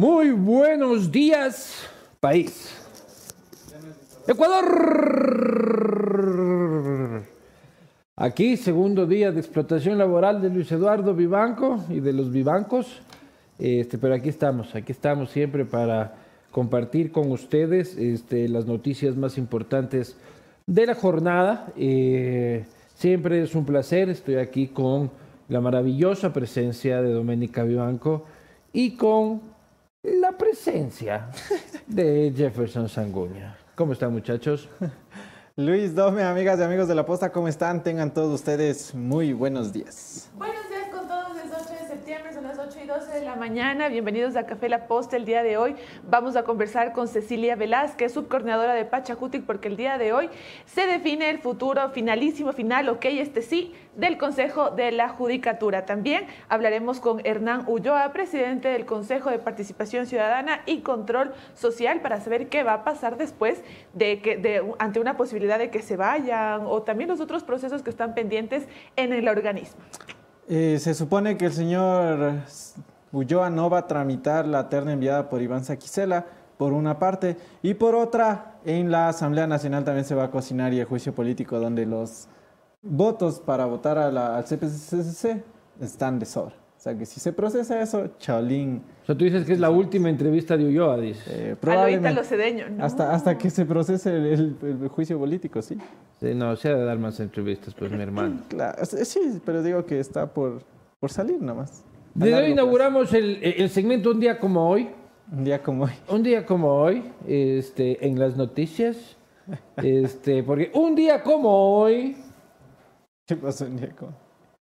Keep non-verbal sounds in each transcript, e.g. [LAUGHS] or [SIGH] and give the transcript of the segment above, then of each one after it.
Muy buenos días, país. Ecuador. Aquí, segundo día de explotación laboral de Luis Eduardo Vivanco y de los Vivancos. Este, pero aquí estamos, aquí estamos siempre para compartir con ustedes este, las noticias más importantes de la jornada. Eh, siempre es un placer, estoy aquí con la maravillosa presencia de Doménica Vivanco y con la presencia de Jefferson Sanguña. ¿Cómo están muchachos? Luis Dome, amigas y amigos de la posta, ¿cómo están? Tengan todos ustedes muy buenos días. Buenos días con todos, es 8 de septiembre, son las 8 y 12 de la mañana. Bienvenidos a Café La Posta. El día de hoy vamos a conversar con Cecilia Velázquez, subcoordinadora de Pachacutic, porque el día de hoy se define el futuro finalísimo, final, ok, este sí, del Consejo de la Judicatura. También hablaremos con Hernán Ulloa, presidente del Consejo de Participación Ciudadana y Control Social, para saber qué va a pasar después de que, de, ante una posibilidad de que se vayan o también los otros procesos que están pendientes en el organismo. Eh, se supone que el señor Ulloa no va a tramitar la terna enviada por Iván Saquicela, por una parte, y por otra, en la Asamblea Nacional también se va a cocinar y el juicio político donde los votos para votar a la, al CPCC están de sobra. O sea que si se procesa eso, Chaolín. O sea, tú dices que es la última entrevista de Ulloa, dices. Eh, probablemente lo cedeño, ¿no? hasta, hasta que se procese el, el- el juicio político, sí. Sí, no, se ha de dar más entrevistas, pues mi hermano. [LAUGHS] Claro, sí, pero digo que está por, por salir nomás. Desde hoy inauguramos el, el segmento Un día como hoy. Un día como hoy. Un día como hoy, este, en las noticias, este, porque un día como hoy, ¿Qué pasó un día como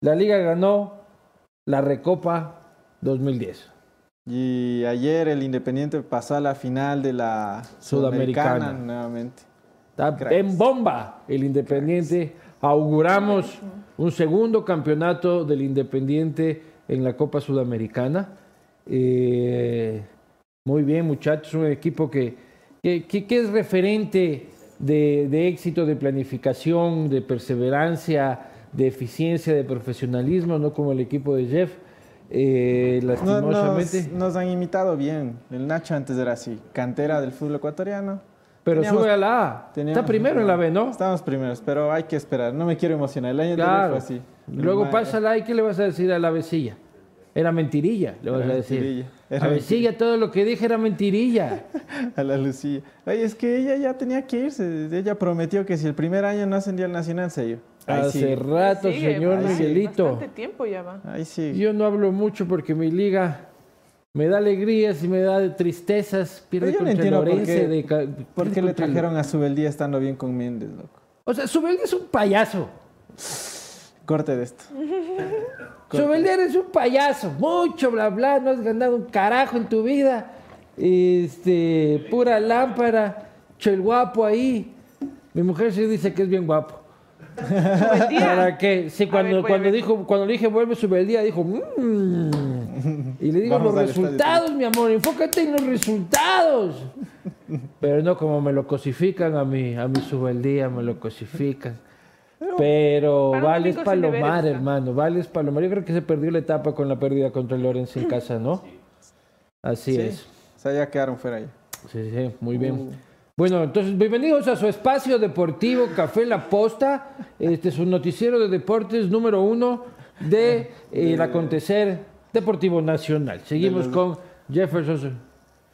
la liga ganó la Recopa 2010. Y ayer el Independiente pasó a la final de la Sudamericana. Sudamericana nuevamente. Está Cracks. en bomba el Independiente. Auguramos un segundo campeonato del Independiente en la Copa Sudamericana. Eh, muy bien, muchachos, un equipo que, que, que- que es referente de, de éxito, de planificación, de perseverancia, de eficiencia, de profesionalismo, no como el equipo de Jeff. Eh, lastimosamente. nos, nos han imitado bien. El Nacho antes era así, cantera del fútbol ecuatoriano. pero teníamos- sube a la A. teníamos- Está primero en la B, ¿no? Estamos primeros, pero hay que esperar. No me quiero emocionar. El año Claro. fue así. Luego pasa la y ¿qué le vas a decir a la vecilla? Era mentirilla, le vas a decir. mentirilla, era a vecilla todo lo que dije era mentirilla. [LAUGHS] A la Lucía. Oye, es que ella ya tenía que irse. Ella prometió que si el primer año no ascendía al Nacional, se iba. Hace sigue. rato, Sigue, señor. Miguelito. Bastante tiempo ya va. Ahí sí. Yo no hablo mucho porque mi liga me da alegrías y me da tristezas. Pierde Pero yo no entiendo por qué- de ca- ¿Por qué le trajeron a Subeldía estando bien con Méndez, loco? O sea, Subeldia es un payaso. Corte de esto. [LAUGHS] Subeldia es un payaso. Mucho bla bla, no has ganado un carajo en tu vida. Este, pura lámpara, el guapo ahí. Mi mujer sí dice que es bien guapo. [LAUGHS] ¿Para qué? Sí, cuando, ver, cuando, dijo, cuando le dije vuelve su día, dijo "Mm". Y le digo Vamos los resultados, mi amor, enfócate en los resultados. [LAUGHS] Pero no como me lo cosifican a mi, a mi subeldía, me lo cosifican. Pero Para vales deberes, palomar, ¿no? hermano, vales palomar. Yo creo que se perdió la etapa con la pérdida contra el Lorenzo en casa, ¿no? Así Sí. es. O sea, ya quedaron fuera ya. Sí, sí, muy bien. Bueno, entonces, bienvenidos a su espacio deportivo Café La Posta. Este es un noticiero de deportes número uno de eh, el acontecer deportivo nacional. Seguimos los- con Jefferson.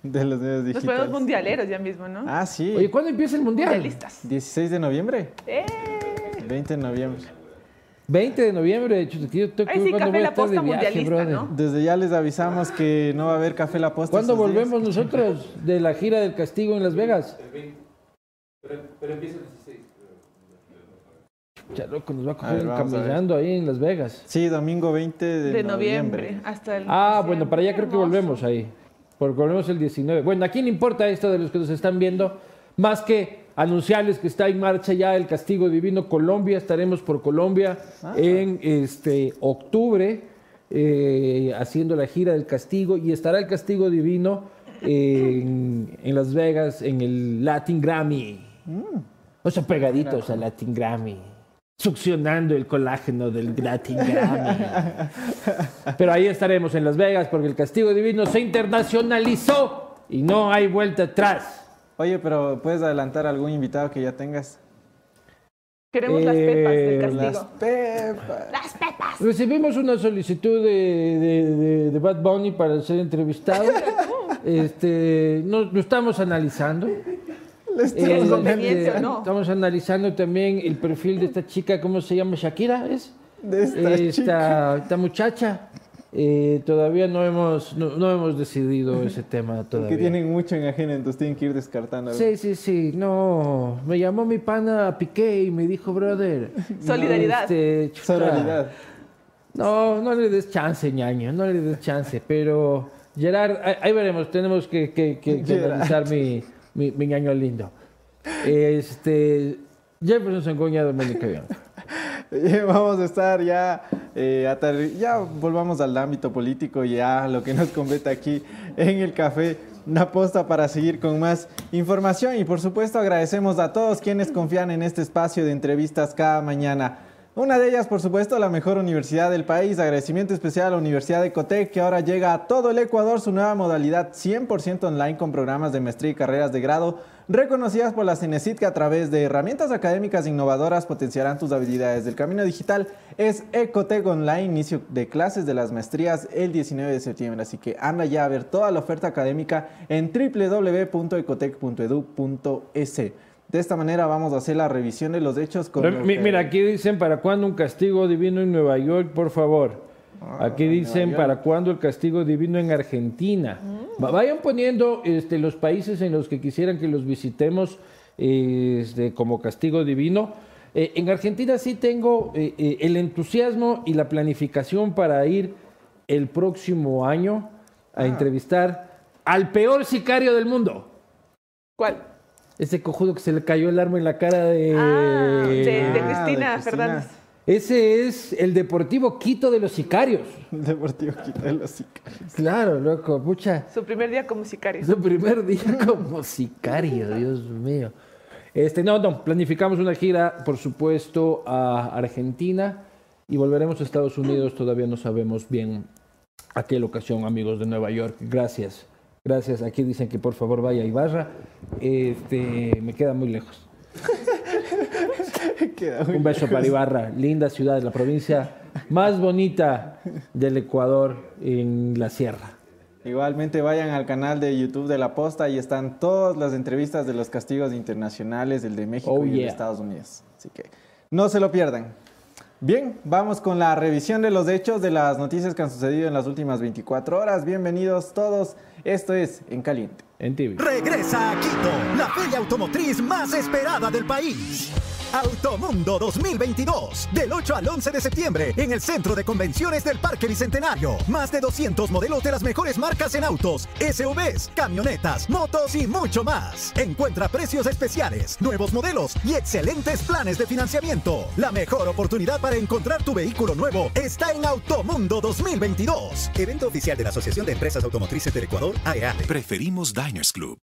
De los medios Nos digitales. ponemos mundialeros ya mismo, ¿no? Ah, sí. Oye, ¿cuándo empieza el Mundial? Mundialistas. 16 de noviembre. ¡Eh! 20 de noviembre. 20 de noviembre, de hecho, tío, tengo que Ay, ver sí, cuándo Café voy a La estar de Posta viaje, mundialista, brother. ¿no? Desde ya les avisamos que no va a haber café La Posta. ¿Cuándo días. volvemos nosotros de la gira del castigo en Las Vegas? Ya loco, nos va a A coger a ver. caminando ahí en Las Vegas. Sí, domingo 20 de, De noviembre noviembre. hasta el. Ah, diciembre. bueno, para allá creo que volvemos ahí. Porque volvemos el 19. Bueno, ¿a quién importa esto de los que nos están viendo? Más que anunciarles que está en marcha ya el Castigo Divino Colombia. Estaremos por Colombia en este octubre eh, haciendo la gira del Castigo y estará el Castigo Divino en, en Las Vegas en el Latin Grammy. O sea, pegaditos al Latin Grammy. succionando el colágeno del Gratigrami. [LAUGHS] Pero ahí estaremos en Las Vegas porque el castigo divino se internacionalizó y no hay vuelta atrás. Oye, pero ¿puedes adelantar algún invitado que ya tengas? Queremos las pepas del Eh, castigo. Las pepas. Las pepas. Recibimos una solicitud de, de- de- de Bad Bunny para ser entrevistado. [LAUGHS] Este, no, lo estamos analizando. Le estamos Eh, conveniente eh, o no. Estamos analizando también el perfil de esta chica, ¿cómo se llama? Shakira, ¿es? De esta esta, chica. esta muchacha. Eh, todavía no hemos, no, no hemos decidido ese tema todavía. Que tienen mucho en ajena, entonces tienen que ir descartando. Sí, sí, sí, no. Me llamó mi pana Piqué y me dijo, brother. Solidaridad. este, chuta, Sororidad. No, no le des chance, ñaño, no le des chance. Pero, Gerard, ahí, ahí veremos, tenemos que, que, que- que analizar mi, mi, mi ñaño lindo. Este, Jefferson Sangoña, Doménica Bianco. [LAUGHS] Vamos a estar ya, eh, ya volvamos al ámbito político, ya lo que nos compete aquí en el café. Una posta para seguir con más información y por supuesto agradecemos a todos quienes confían en este espacio de entrevistas cada mañana. Una de ellas, por supuesto, la mejor universidad del país. Agradecimiento especial a la Universidad de Cotec, que ahora llega a todo el Ecuador su nueva modalidad 100% online con programas de maestría y carreras de grado reconocidas por la CENESID que a través de herramientas académicas innovadoras potenciarán tus habilidades. El camino digital es Ecotec Online, inicio de clases de las maestrías el 19 de septiembre. Así que anda ya a ver toda la oferta académica en www.ecotec.edu.es. De esta manera vamos a hacer la revisión de los hechos con Pero lo mi- que- Mira, aquí dicen, ¿para cuándo un castigo divino en Nueva York, por favor? Aquí dicen. ¿para cuándo el castigo divino en Argentina? Va- Vayan poniendo este, los países en los que quisieran que los visitemos este, como castigo divino. Eh, en Argentina sí tengo eh, eh, el entusiasmo y la planificación para ir el próximo año a entrevistar al peor sicario del mundo. ¿Cuál? Ese cojudo que se le cayó el arma en la cara de... Ah, de, de Ah, de Cristina. Fernández. Ese es el Deportivo Quito de los sicarios. Deportivo Quito de los Sicarios. Claro, loco, pucha. Su primer día como sicario. Su primer día [LAUGHS] como sicario, Dios mío. Este, no, no, planificamos una gira, por supuesto, a Argentina y volveremos a Estados Unidos. Todavía no sabemos bien a qué ocasión, amigos de Nueva York. Gracias, gracias. Aquí dicen que por favor vaya a Ibarra. Este, me queda muy lejos. [LAUGHS] Queda muy Un beso para Ibarra, linda ciudad la provincia más bonita del Ecuador en la sierra. Igualmente vayan al canal de YouTube de La Posta y están todas las entrevistas de los castigos internacionales, el de México Oh, y el de yeah. Estados Unidos. Así que no se lo pierdan. Bien, vamos con la revisión de los hechos de las noticias que han sucedido en las últimas 24 horas. Bienvenidos todos. Esto es En Caliente. En TV. Regresa a Quito, la feria automotriz más esperada del país. Automundo 2022, del 8 al 11 de septiembre, en el Centro de Convenciones del Parque Bicentenario. Más de 200 modelos de las mejores marcas en autos, SUVs, camionetas, motos y mucho más. Encuentra precios especiales, nuevos modelos y excelentes planes de financiamiento. La mejor oportunidad para encontrar tu vehículo nuevo está en Automundo 2022. Evento oficial de la Asociación de Empresas Automotrices del Ecuador, AEA. Preferimos Diners Club.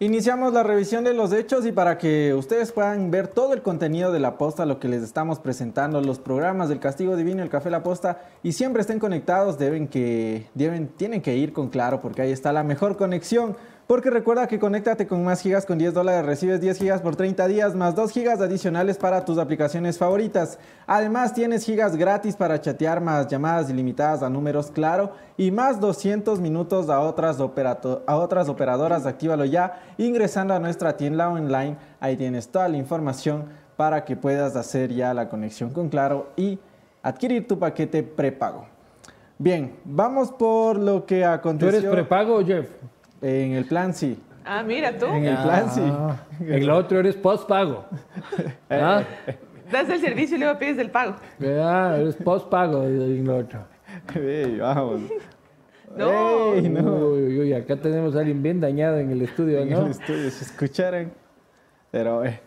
Iniciamos la revisión de los hechos y para que ustedes puedan ver todo el contenido de la posta, lo que les estamos presentando, los programas del Castigo Divino, el Café La Posta, y siempre estén conectados, deben que, deben, tienen que ir con Claro, porque ahí está la mejor conexión. Porque recuerda que conéctate con más gigas con 10 dólares, recibes 10 gigas por 30 días, más 2 gigas adicionales para tus aplicaciones favoritas. Además, tienes gigas gratis para chatear, más llamadas ilimitadas a números claro y más 200 minutos a otras, a otras operadoras. Actívalo ya ingresando a nuestra tienda online. Ahí tienes toda la información para que puedas hacer ya la conexión con Claro y adquirir tu paquete prepago. Bien, vamos por lo que ¿Tú aconteció eres prepago, Jeff? En el plan, sí. Ah, mira tú. En el plan, sí. Ah, En el otro eres postpago. [LAUGHS] ¿Ah? Das el servicio y luego pides el pago. Ah, eres postpago en el otro. Ey, vamos. No. Ey, no. Uy, uy, uy, acá tenemos a alguien bien dañado en el estudio, En ¿no? el estudio, si escucharan. Pero, [LAUGHS] eh,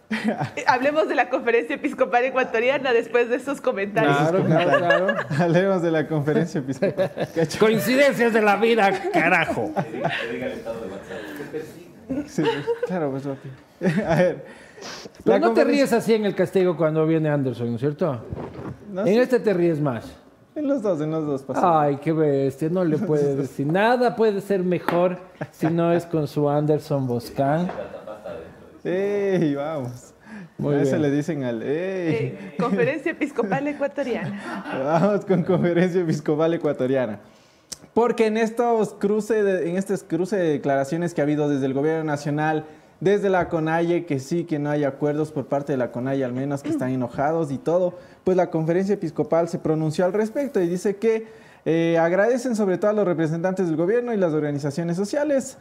Hablemos de la conferencia episcopal ecuatoriana después de esos comentarios. Claro, claro, claro. [LAUGHS] hablemos de la conferencia episcopal. [LAUGHS] Coincidencias de la vida, carajo. Sí, claro, pues. A ver. Pero no te ríes así en el castigo cuando viene Anderson, ¿no es cierto? No, En sí, este te ríes más. en los dos, en los dos pasó. Ay, qué bestia, no le puede decir. Nada puede ser mejor si no es con su Anderson Boscan. ¡Ey, vamos! Muy a eso bien. le dicen al... ¡Ey! Eh, conferencia episcopal ecuatoriana. [LAUGHS] Vamos con Conferencia Episcopal Ecuatoriana. Porque en estos cruces de, en este cruce de declaraciones que ha habido desde el gobierno nacional, desde la CONAIE, que sí, que no hay acuerdos por parte de la CONAIE, al menos que están enojados y todo, pues la conferencia episcopal se pronunció al respecto y dice que eh, agradecen sobre todo a los representantes del gobierno y las organizaciones sociales,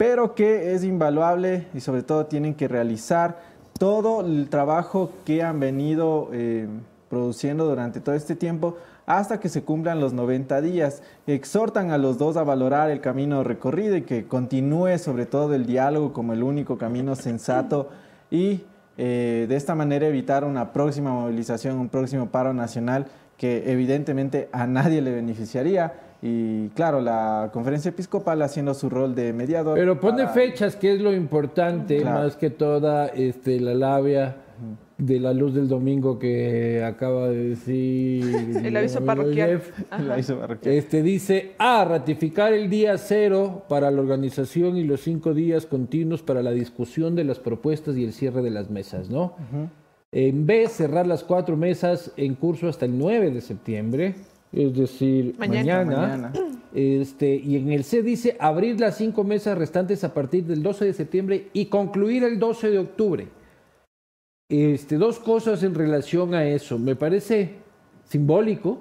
pero que es invaluable y sobre todo tienen que realizar todo el trabajo que han venido eh, produciendo durante todo este tiempo hasta que se cumplan los 90 días. Exhortan a los dos a valorar el camino recorrido y que continúe sobre todo el diálogo como el único camino sensato y eh, de esta manera evitar una próxima movilización, un próximo paro nacional que evidentemente a nadie le beneficiaría. Y claro, la conferencia episcopal haciendo su rol de mediador. Pero pone para- fechas, que es lo importante, Claro. más que toda este, la labia de la luz del domingo que acaba de decir [LAUGHS] El aviso parroquial. Jeff. La hizo parroquial. Este dice A, ratificar el día cero para la organización y los cinco días continuos para la discusión de las propuestas y el cierre de las mesas, ¿no? En B, cerrar las cuatro mesas en curso hasta el 9 de septiembre, es decir, Mañana. mañana. Mañana. Este, y en el C dice abrir las cinco mesas restantes a partir del 12 de septiembre y concluir el 12 de octubre. Este, dos cosas en relación a eso. Me parece simbólico,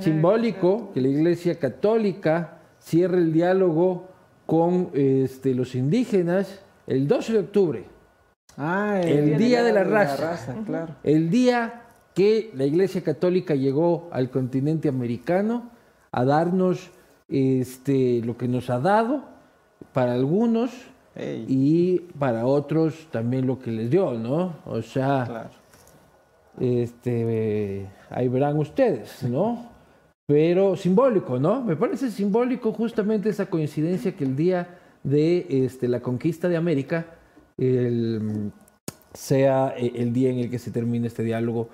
simbólico que la Iglesia Católica cierre el diálogo con este, los indígenas el 12 de octubre, Ah, El Día de la Raza. claro. el día que la Iglesia Católica llegó al continente americano a darnos este, lo que nos ha dado para algunos y para otros también lo que les dio, ¿no? O sea, claro. este, ahí verán ustedes, ¿no? Pero simbólico, ¿no? Me parece simbólico justamente esa coincidencia que el día de este, la conquista de América el, sea el día en el que se termine este diálogo.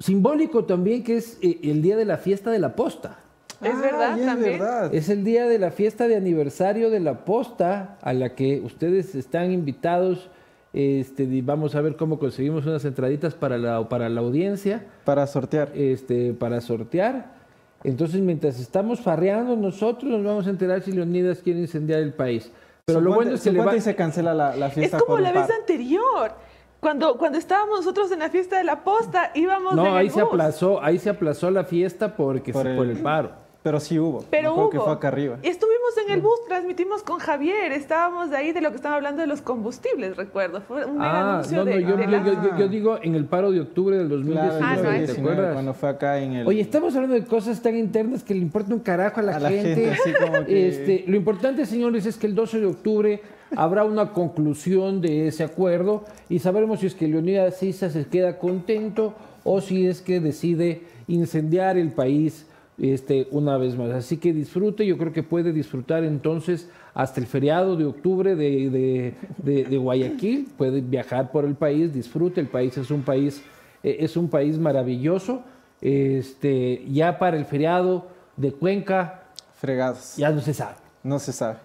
Simbólico también que es eh, el día de la fiesta de la posta. Es Ah, verdad, es también. verdad. Es el día de la fiesta de aniversario de la posta a la que ustedes están invitados. Este, y vamos a ver cómo conseguimos unas entraditas para la, para la audiencia Para sortear. este, para sortear. Entonces, mientras estamos farreando nosotros, nos vamos a enterar si Leonidas quiere incendiar el país. Pero lo bueno es que le va... y se cancela la, la Es fiesta como por la un vez anterior. Cuando, cuando estábamos nosotros en la fiesta de la posta, íbamos en No, el ahí se bus. aplazó, ahí se aplazó la fiesta porque Por se- el- por el paro. Pero sí hubo. Pero hubo. que fue acá arriba. Estuvimos en el bus, transmitimos con Javier, estábamos de ahí de lo que estaban hablando de los combustibles, recuerdo. Fue un mega Ah, anuncio no, no, de, yo, de yo- la- yo- digo en el paro de octubre del 2019, Ah, no, ¿te acuerdas? cuando fue acá en el... Oye, estamos hablando de cosas tan internas que le importa un carajo a la A la gente. gente, así como que- Este, lo importante, señores, es que el 12 de octubre habrá una conclusión de ese acuerdo y sabremos si es que Leonidas Sisa se queda contento o si es que decide incendiar el país este, una vez más. Así que disfrute, yo creo que puede disfrutar entonces hasta el feriado de octubre de, de- de- de Guayaquil, puede viajar por el país, disfrute, el país es un país, eh, es un país maravilloso. Este, ya para el feriado de Cuenca, Fregados. ya no se sabe. No se sabe.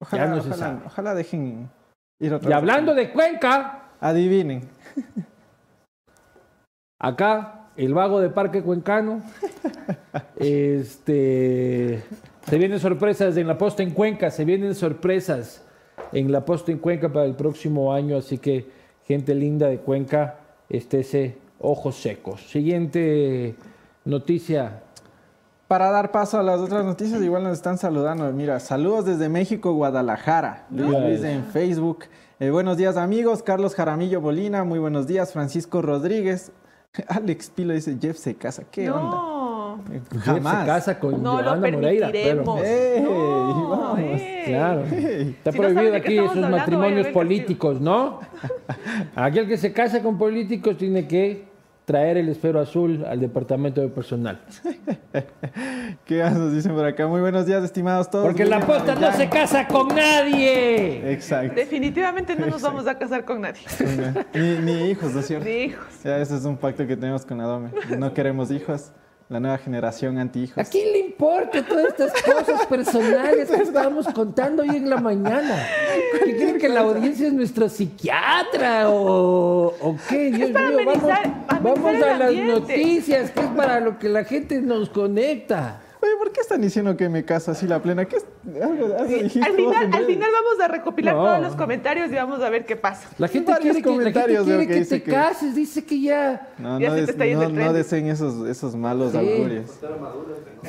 Ya Ojalá, no se sabe. ojalá dejen ir otra Y vez. hablando de Cuenca, Adivinen. acá, el vago de Parque Cuencano, este, se vienen sorpresas en la posta en Cuenca, se vienen sorpresas en la posta en Cuenca para el próximo año, así que gente linda de Cuenca, estése ojos secos. Siguiente noticia. Para dar paso a las otras noticias, igual nos están saludando. Mira, saludos desde México, Guadalajara. Luis. Luis en Facebook. Eh, buenos días, amigos. Carlos Jaramillo Bolina, muy buenos días. Francisco Rodríguez. [LAUGHS] Alex Pilo dice, Jeff se casa. ¿Qué onda? No. Jeff Jamás. se casa con No lo Joana Moreira. pero-. No, Vamos, ey. Claro. Está Si prohibido aquí esos hablando, matrimonios políticos, ¿no? [LAUGHS] Aquel que se casa con políticos tiene que traer el esfero azul al departamento de personal. [LAUGHS] ¿Qué haces? Dicen por acá. Muy buenos días, estimados todos. Porque la posta no se casa con nadie. Exacto. Definitivamente no nos vamos a casar con nadie. Ni, ni hijos, ¿no es cierto? Ni hijos. Ya, ese es un pacto que tenemos con Adome. No queremos hijos. La nueva generación anti-hijos. ¿A quién le importa todas estas cosas personales que estábamos contando hoy en la mañana? ¿Qué creen que la audiencia es nuestro psiquiatra o, o qué? Dios para mío, vamos, vamos a las noticias, que es para lo que la gente nos conecta. Oye, ¿por qué están diciendo que me caso así la plena? ¿Qué es? Algo, algo dijiste Al final, al vamos a recopilar No. todos los comentarios y vamos a ver qué pasa. La gente Varios quiere que, la gente quiere que te que- cases, dice que ya No, Ya no, se te des- está yendo no, el no deseen esos, esos malos Sí. augurios.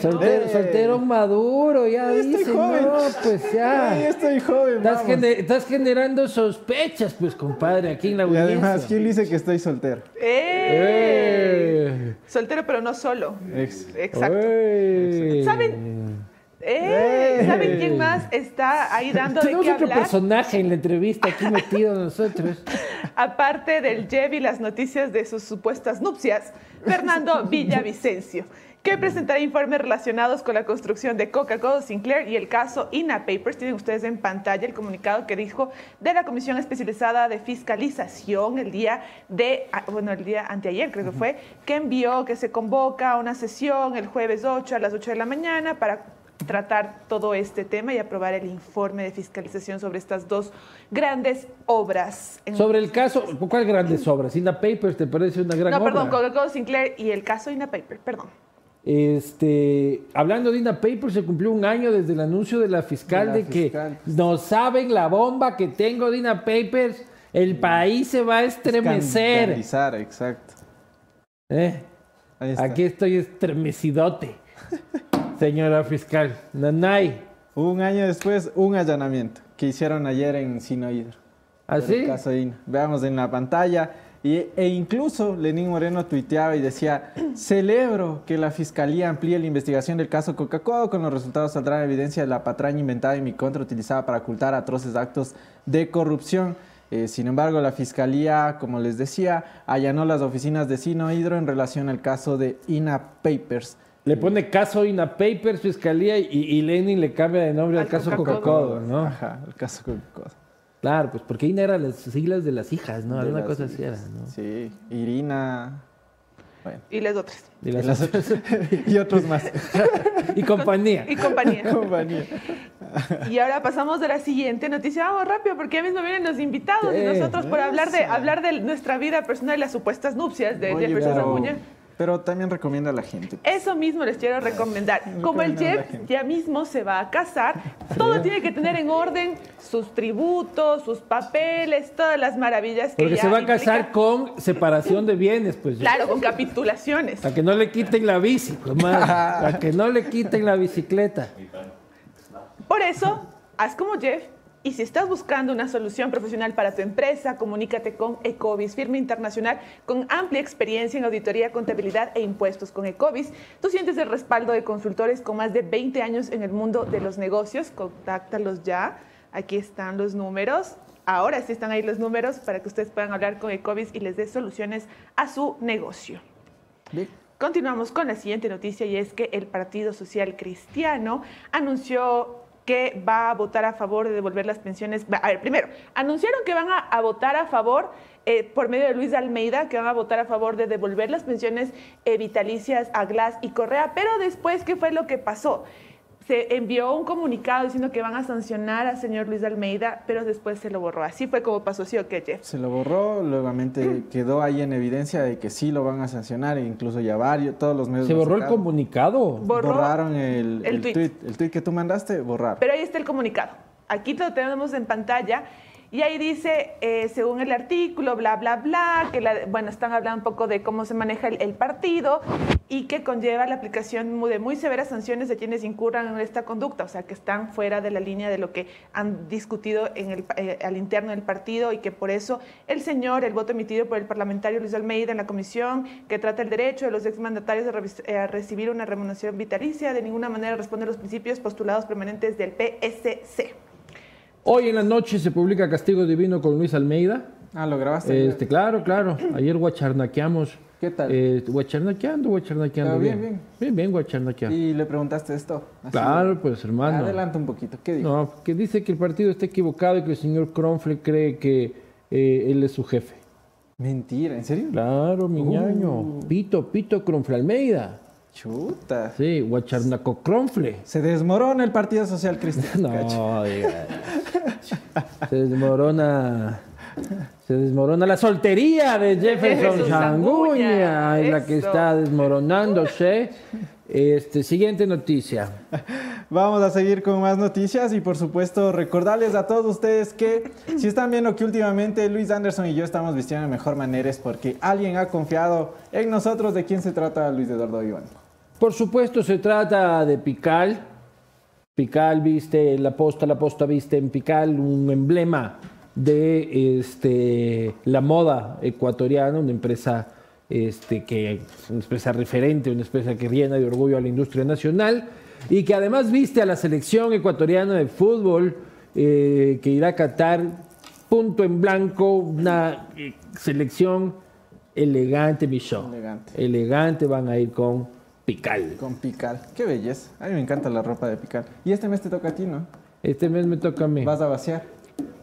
soltero, Eh. soltero maduro, ya Estoy dice, joven. no, pues Ay, ya. estoy joven, Estás, vamos. gener- estás generando sospechas, pues, compadre, aquí en la Y audiencia. además, ¿quién dice que estoy soltero? ¡Eh! ¡Eh! Soltero, pero no solo. Ex. Exacto. ¡Eh! ¿Saben? ¡Eh! ¿Saben quién más está ahí dando de Tenemos qué otro hablar? personaje en la entrevista aquí metido nosotros. [LAUGHS] Aparte del Jev y las noticias de sus supuestas nupcias, Fernando [LAUGHS] Villavicencio, que presentará informes relacionados con la construcción de Coca-Cola Sinclair y el caso INA Papers. Tienen ustedes en pantalla el comunicado que dijo de la Comisión Especializada de Fiscalización el día de, ah, bueno, el día anteayer creo que fue, que envió que se convoca a una sesión el jueves 8 a las 8 de la mañana para tratar todo este tema y aprobar el informe de fiscalización sobre estas dos grandes obras. Sobre el caso, ¿cuál grandes obras? Ina Papers, ¿te parece una gran no, obra? perdón, Coca-Cola Sinclair y el caso Ina Paper, perdón. Este, hablando de Ina Papers, se cumplió un año desde el anuncio de la fiscal De que no saben la bomba que tengo de Ina Papers, el país se va a estremecer. Exacto. ¿Eh? Aquí estoy estremecidote, señora fiscal. Nanay. Un año después, un allanamiento que hicieron ayer en el caso INA. Veamos en la pantalla. Y, e incluso Lenín Moreno tuiteaba y decía, celebro que la Fiscalía amplíe la investigación del caso Coca-Cola, con los resultados saldrá en evidencia de la patraña inventada en mi contra utilizada para ocultar atroces actos de corrupción. Eh, sin embargo, la Fiscalía, como les decía, allanó las oficinas de Sino Hidro en relación al caso de INA Papers. Le pone caso Ina Papers, fiscalía, y, y Lenin le cambia de nombre al, Al caso Coca-Cola. Coca-Cola, ¿no? Ajá, el caso Coca-Cola. Claro, pues porque Ina eran las siglas de las hijas, ¿no? Alguna cosa así era. ¿no? Sí, Irina. Bueno. Y las otras. Y, las- Y, las otras- [LAUGHS] y otros más. [LAUGHS] y compañía. Y compañía. [LAUGHS] Compañía. Y ahora pasamos de la siguiente noticia. Vamos rápido porque ya mismo vienen los invitados y Sí, nosotros por hablar de, hablar de nuestra vida personal y las supuestas nupcias de Jefferson pero, Zamuña. Pero también recomienda a la gente. Eso mismo les quiero recomendar. Como el gente. ya mismo se va a casar, todo tiene que tener en orden sus tributos, sus papeles, todas las maravillas que Porque ya se va a casar con separación de bienes, pues. ya. Claro, con capitulaciones. Para que no le quiten la bici, pues. [LAUGHS] Para que no le quiten la bicicleta. Por eso, haz como Jeff y si estás buscando una solución profesional para tu empresa, comunícate con Ecovis, firma internacional con amplia experiencia en auditoría, contabilidad e impuestos. Con Ecovis, tú sientes el respaldo de consultores con más de 20 años en el mundo de los negocios. Contáctalos ya. Aquí están los números. Ahora sí están ahí los números para que ustedes puedan hablar con Ecovis y les dé soluciones a su negocio. Continuamos con la siguiente noticia y es que el Partido Social Cristiano anunció que va a votar a favor de devolver las pensiones. A ver, primero, anunciaron que van a, votar a favor, eh, por medio de Luis Almeida, que van a votar a favor de devolver las pensiones eh, vitalicias a Glass y Correa, pero después, ¿qué fue lo que pasó? Se envió un comunicado diciendo que van a sancionar al señor Luis Almeida, pero después se lo borró. Así fue como pasó, ¿sí o qué, Jeff? Se lo borró, luego quedó ahí en evidencia de que sí lo van a sancionar, e incluso ya varios, todos los medios Se borró el comunicado. Borró Borraron el, el tweet. El tweet que tú mandaste, borrar. Pero ahí está el comunicado. Aquí lo tenemos en pantalla Y ahí dice, eh, según el artículo, bla, bla, bla, que la, bueno, están hablando un poco de cómo se maneja el, partido y que conlleva la aplicación de muy severas sanciones de quienes incurran en esta conducta, o sea, que están fuera de la línea de lo que han discutido en el, eh, al interno del partido y que por eso el señor, el voto emitido por el parlamentario Luis Almeida en la comisión que trata el derecho de los exmandatarios a, re a recibir una remuneración vitalicia, de ninguna manera responde a los principios postulados permanentes del PSC. Hoy en la noche se publica Castigo Divino con Luis Almeida. Ah, ¿lo grabaste? Este, claro, claro. Ayer guacharnaqueamos. ¿Qué tal? Eh, guacharnaqueando, guacharnaqueando. Pero bien, bien, bien. Bien, bien, guacharnaqueando. Y le preguntaste esto. Así Claro, pues hermano. Adelanta un poquito. ¿Qué dijo? No, que dice que el partido está equivocado y que el señor Kronfle cree que eh, él es su jefe. Mentira, ¿en serio? Claro, mi Uh. ñaño. Pito, Pito Kronfle Almeida. Chuta. Sí, Guacharnaco Kronfle. Se desmorona el Partido Social Cristiano. [LAUGHS] No, diga. Se desmorona. Se desmorona la soltería de Jefferson Changuña, es la que está desmoronándose. Este, siguiente noticia. [LAUGHS] Vamos a seguir con más noticias y por supuesto recordarles a todos ustedes que si están viendo que últimamente Luis Anderson y yo estamos vistiendo de mejor manera es porque alguien ha confiado en nosotros. ¿De quién se trata Luis Eduardo Iván? Por supuesto, se trata de Pical. Pical viste, la posta, la posta viste en Pical un emblema de este, la moda ecuatoriana, una empresa este, que una empresa referente, una empresa que llena de orgullo a la industria nacional y que además viste a la selección ecuatoriana de fútbol eh, que irá a Qatar, punto en blanco, una eh, selección elegante, mi show. Elegante. Elegante van a ir con Pical. Con Pical. Qué belleza. A mí me encanta la ropa de Pical. Y este mes te toca a ti, ¿no? Este mes me toca a mí. Vas a vaciar.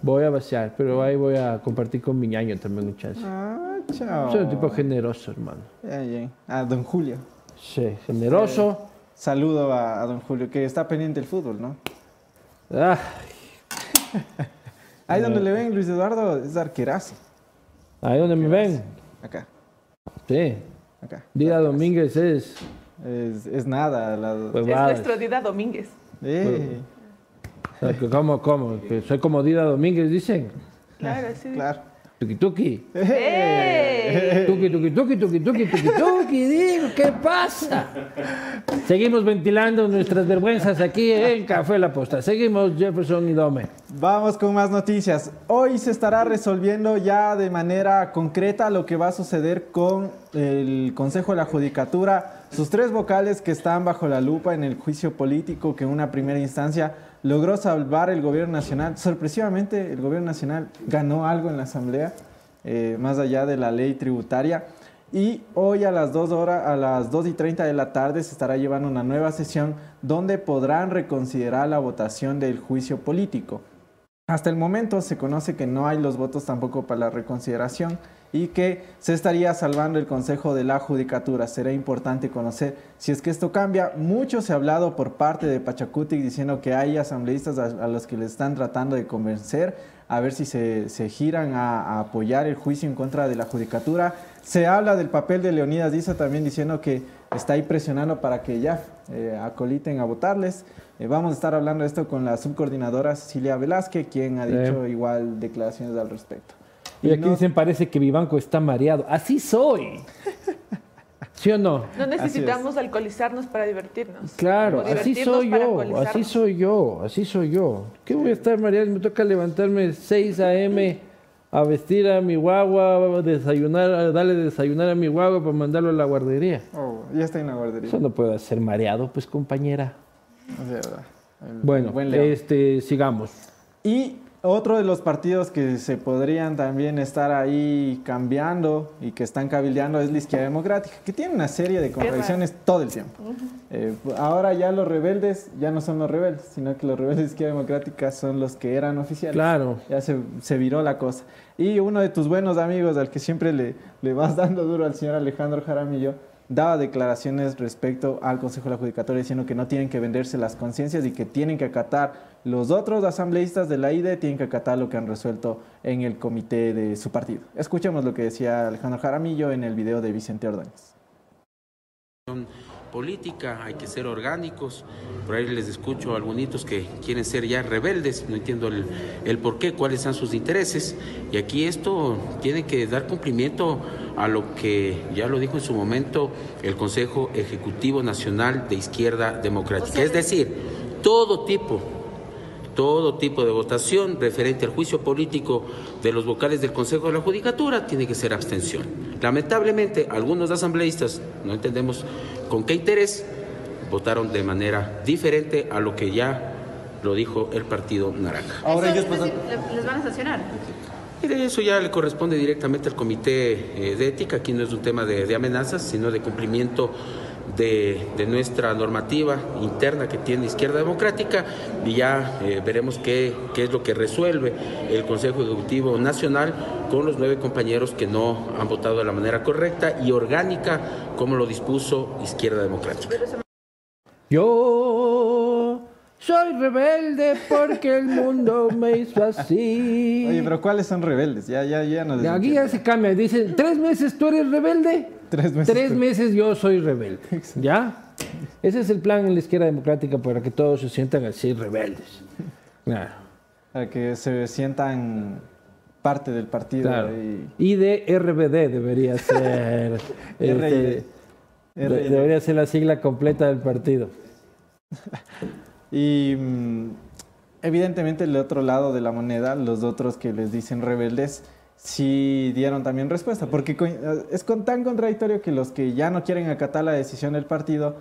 Voy a vaciar, pero ahí voy a compartir con mi ñaño también un chance. Ah, chao. Soy un tipo generoso, hermano. Bien, bien. A don Julio. Sí, generoso. Saludo a, a don Julio, que está pendiente del fútbol, ¿no? Ah, Ahí donde le ven, Luis Eduardo es arquerazo. ahí donde me ven. Acá, Sí. acá. Dida Domínguez es. Es, es nada. La... Es nuestro Dida Domínguez. Eh, que ¿Cómo, cómo? Que soy como Dida Domínguez, dicen. Claro, sí. claro. Tuki tuki. Tuki tuki tuki tuki tuki tuki tuki. Digo, ¿qué pasa? Seguimos ventilando nuestras vergüenzas aquí en Café La Posta. Seguimos Jefferson y Dome. Vamos con más noticias. Hoy se estará resolviendo ya de manera concreta lo que va a suceder con el Consejo de la Judicatura, sus tres vocales que están bajo la lupa en el juicio político que en una primera instancia logró salvar el gobierno nacional. Sorpresivamente, el gobierno nacional ganó algo en la asamblea, eh, más allá de la ley tributaria. Y hoy a las 2 horas, a las 2 y 30 de la tarde se estará llevando una nueva sesión donde podrán reconsiderar la votación del juicio político. Hasta el momento se conoce que no hay los votos tampoco para la reconsideración y que se estaría salvando el Consejo de la Judicatura. Será importante conocer si es que esto cambia. Mucho se ha hablado por parte de Pachacutic diciendo que hay asambleístas a, a los que le están tratando de convencer a ver si se, se giran a, a apoyar el juicio en contra de la Judicatura. Se habla del papel de Leonidas Diza también diciendo que está ahí presionando para que ya eh, acoliten a votarles. Eh, vamos a estar hablando de esto con la subcoordinadora Cecilia Velázquez, quien ha Sí. dicho igual declaraciones al respecto. Y aquí no- dicen, parece que Vivanco está mareado. Así soy. [LAUGHS] ¿Sí o no? No necesitamos alcoholizarnos para divertirnos. Claro, así soy yo, así soy yo, así soy yo. ¿Qué voy a estar mareado? Me toca levantarme 6 a.m. a vestir a mi guagua, a desayunar, a darle desayunar a mi guagua para mandarlo a la guardería. Oh, ya está en la guardería. Eso no puedo ser mareado, pues compañera. El- Bueno, este, sigamos. Y otro de los partidos que se podrían también estar ahí cambiando y que están cabildeando es la izquierda democrática, que tiene una serie de contradicciones todo el tiempo. Eh, ahora ya los rebeldes ya no son los rebeldes, sino que los rebeldes de izquierda democrática son los que eran oficiales. Claro. Ya se, se viró la cosa. Y uno de tus buenos amigos, al que siempre le, le vas dando duro al señor Alejandro Jaramillo, daba declaraciones respecto al Consejo de la Judicatura diciendo que no tienen que venderse las conciencias y que tienen que acatar los otros asambleístas de la IDE, tienen que acatar lo que han resuelto en el comité de su partido. Escuchemos lo que decía Alejandro Jaramillo en el video de Vicente Ordóñez. Política, hay que ser orgánicos. Por ahí les escucho a algunos que quieren ser ya rebeldes, no entiendo el, el por qué, cuáles son sus intereses. Y aquí esto tiene que dar cumplimiento a lo que ya lo dijo en su momento el Consejo Ejecutivo Nacional de Izquierda Democrática. Es decir, todo tipo todo tipo de votación referente al juicio político de los vocales del Consejo de la Judicatura tiene que ser abstención. Lamentablemente, algunos asambleístas, no entendemos con qué interés, votaron de manera diferente a lo que ya lo dijo el Partido Naranja. Ahora ellos pasan... les van a sancionar. Mire, eso ya le corresponde directamente al Comité eh, de Ética. Aquí no es un tema de, de amenazas, sino de cumplimiento de, de, nuestra normativa interna que tiene Izquierda Democrática y ya eh, veremos qué, qué, es lo que resuelve el Consejo Ejecutivo Nacional con los nueve compañeros que no han votado de la manera correcta y orgánica como lo dispuso Izquierda Democrática. Yo soy rebelde porque el mundo me hizo así. Oye, pero ¿cuáles son rebeldes? Ya, ya, ya no Aquí ya se cambia. Dicen, ¿tres meses tú eres rebelde? [LAUGHS] Tres meses. Tres meses yo soy rebelde. ¿Ya? Ese es el plan en la izquierda democrática para que todos se sientan así rebeldes. Claro. Para que se sientan parte del partido. Claro. Y... de RBD debería ser. [LAUGHS] este, de, debería ser la sigla completa del partido. [LAUGHS] y mm, evidentemente el otro lado de la moneda, los otros que les dicen rebeldes, sí dieron también respuesta, porque es con, tan contradictorio que los que ya no quieren acatar la decisión del partido,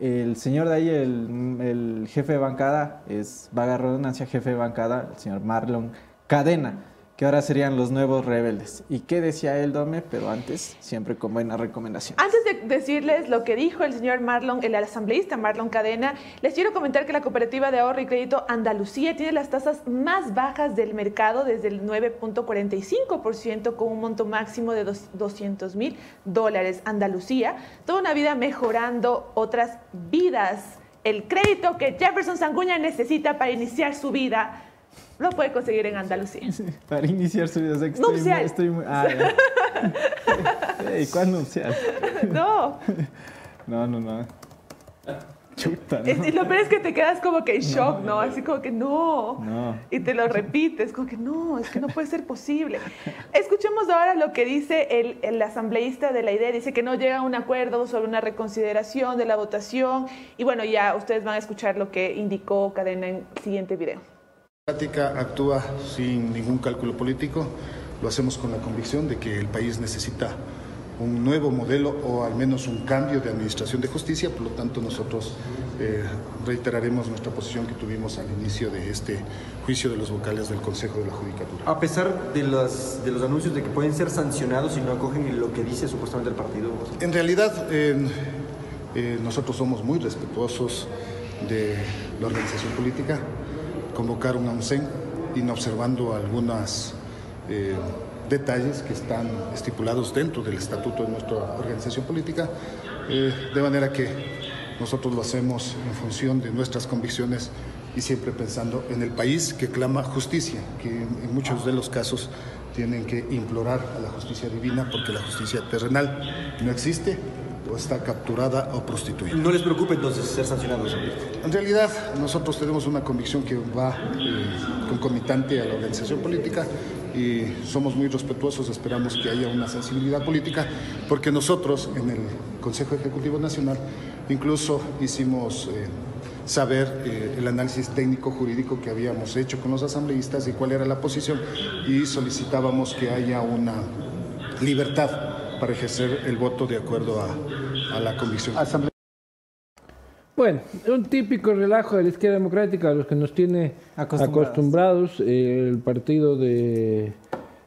el señor de ahí, el, el jefe de bancada, es vaga redundancia, jefe de bancada, el señor Marlon Cadena que ahora serían los nuevos rebeldes. ¿Y qué decía él, Dome? Pero antes, siempre con buena recomendación. Antes de decirles lo que dijo el señor Marlon, el asambleísta Marlon Cadena, les quiero comentar que la cooperativa de ahorro y crédito Andalucía tiene las tasas más bajas del mercado desde el 9.45% con un monto máximo de 200 mil dólares. Andalucía, toda una vida mejorando otras vidas. El crédito que Jefferson Sanguña necesita para iniciar su vida lo puede conseguir en Andalucía. Para iniciar su vida. Estoy, nupcial. Estoy muy, ah, hey, [LAUGHS] ¿Cuál nupcial? No. [LAUGHS] No, no, no. Chuta, ¿no? Lo peor es que te quedas como que en shock, ¿no? ¿no? Así como que no. no. Y te lo repites, como que no, es que no puede ser posible. Escuchemos ahora lo que dice el, el asambleísta de la idea. Dice que no llega a un acuerdo sobre una reconsideración de la votación. Y bueno, ya ustedes van a escuchar lo que indicó Cadena en el siguiente video. Práctica actúa sin ningún cálculo político, lo hacemos con la convicción de que el país necesita un nuevo modelo o al menos un cambio de administración de justicia, por lo tanto nosotros eh, reiteraremos nuestra posición que tuvimos al inicio de este juicio de los vocales del Consejo de la Judicatura. A pesar de los, de los anuncios de que pueden ser sancionados si no acogen lo que dice supuestamente el partido. En realidad eh, eh, nosotros somos muy respetuosos de la organización política convocar un AUNCEN, observando algunos eh, detalles que están estipulados dentro del estatuto de nuestra organización política, eh, de manera que nosotros lo hacemos en función de nuestras convicciones y siempre pensando en el país que clama justicia, que en muchos de los casos tienen que implorar a la justicia divina porque la justicia terrenal no existe o está capturada o prostituida. ¿No les preocupa entonces ser sancionados? En realidad, nosotros tenemos una convicción que va eh, concomitante a la organización política y somos muy respetuosos, esperamos que haya una sensibilidad política, porque nosotros en el Consejo Ejecutivo Nacional incluso hicimos eh, saber eh, el análisis técnico jurídico que habíamos hecho con los asambleístas y cuál era la posición y solicitábamos que haya una libertad para ejercer el voto de acuerdo a, a la convicción. Bueno, un típico relajo de la izquierda democrática a los que nos tiene acostumbrados, acostumbrados eh, el partido de,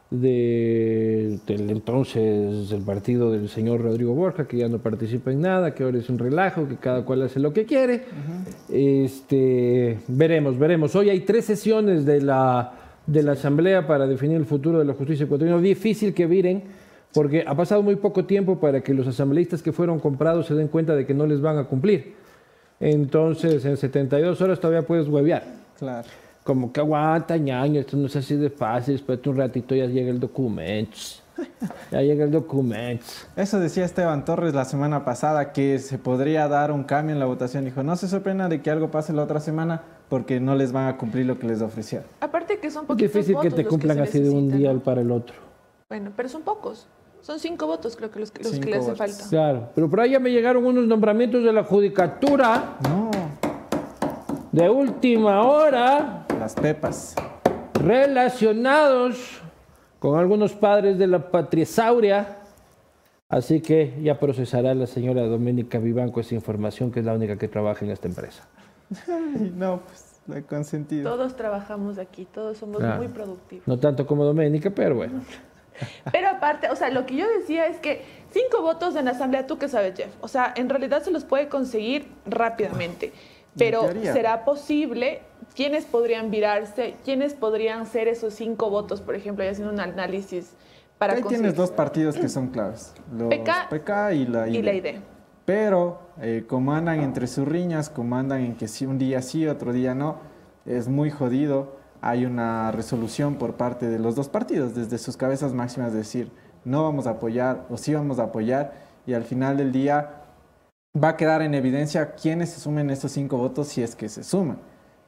de, del entonces el partido del señor Rodrigo Borja, que ya no participa en nada, que ahora es un relajo, que cada cual hace lo que quiere. Uh -huh. Este, veremos, veremos. Hoy hay tres sesiones de la, de la Asamblea para definir el futuro de la justicia ecuatoriana. Difícil que viren porque ha pasado muy poco tiempo para que los asambleístas que fueron comprados se den cuenta de que no les van a cumplir. Entonces, en 72 horas todavía puedes huevear. Claro. Como que aguanta, ñaño, esto no es así de fácil, espérate un ratito, ya llega el documento. [LAUGHS] Ya llega el documento. Eso decía Esteban Torres la semana pasada, que se podría dar un cambio en la votación. Dijo, no se sorprenda de que algo pase la otra semana porque no les van a cumplir lo que les ofrecieron. Aparte que son Es poquitos difícil que votos te los cumplan se así de un día ¿no? para el otro. Bueno, pero son pocos. Son cinco votos creo que los, que- los que Cinco le hacen votos. falta. Claro, pero por ahí ya me llegaron unos nombramientos de la judicatura No, de última hora las pepas. relacionados con algunos padres de la patriasauria. Así que ya procesará la señora Doménica Vivanco esa información, que es la única que trabaja en esta empresa. Ay, no, pues, la he consentido. Todos trabajamos aquí, todos somos Claro. muy productivos. No tanto como Doménica, pero bueno. Pero aparte, o sea, lo que yo decía es que cinco votos en la asamblea, tú que sabes, Jeff, o sea, en realidad se los puede conseguir rápidamente. Pero será posible, ¿quiénes podrían virarse? ¿Quiénes podrían ser esos cinco votos, por ejemplo, ya haciendo un análisis para Ahí conseguir? tienes dos partidos que son claves. Los PK PK y la ID. Y la idea. Pero eh, como andan entre sus riñas, como andan en que si un día sí, otro día no, es muy jodido. Hay una resolución por parte de los dos partidos, desde sus cabezas máximas, decir no vamos a apoyar o sí vamos a apoyar. Y al final del día va a quedar en evidencia quiénes se sumen estos cinco votos si es que se suman.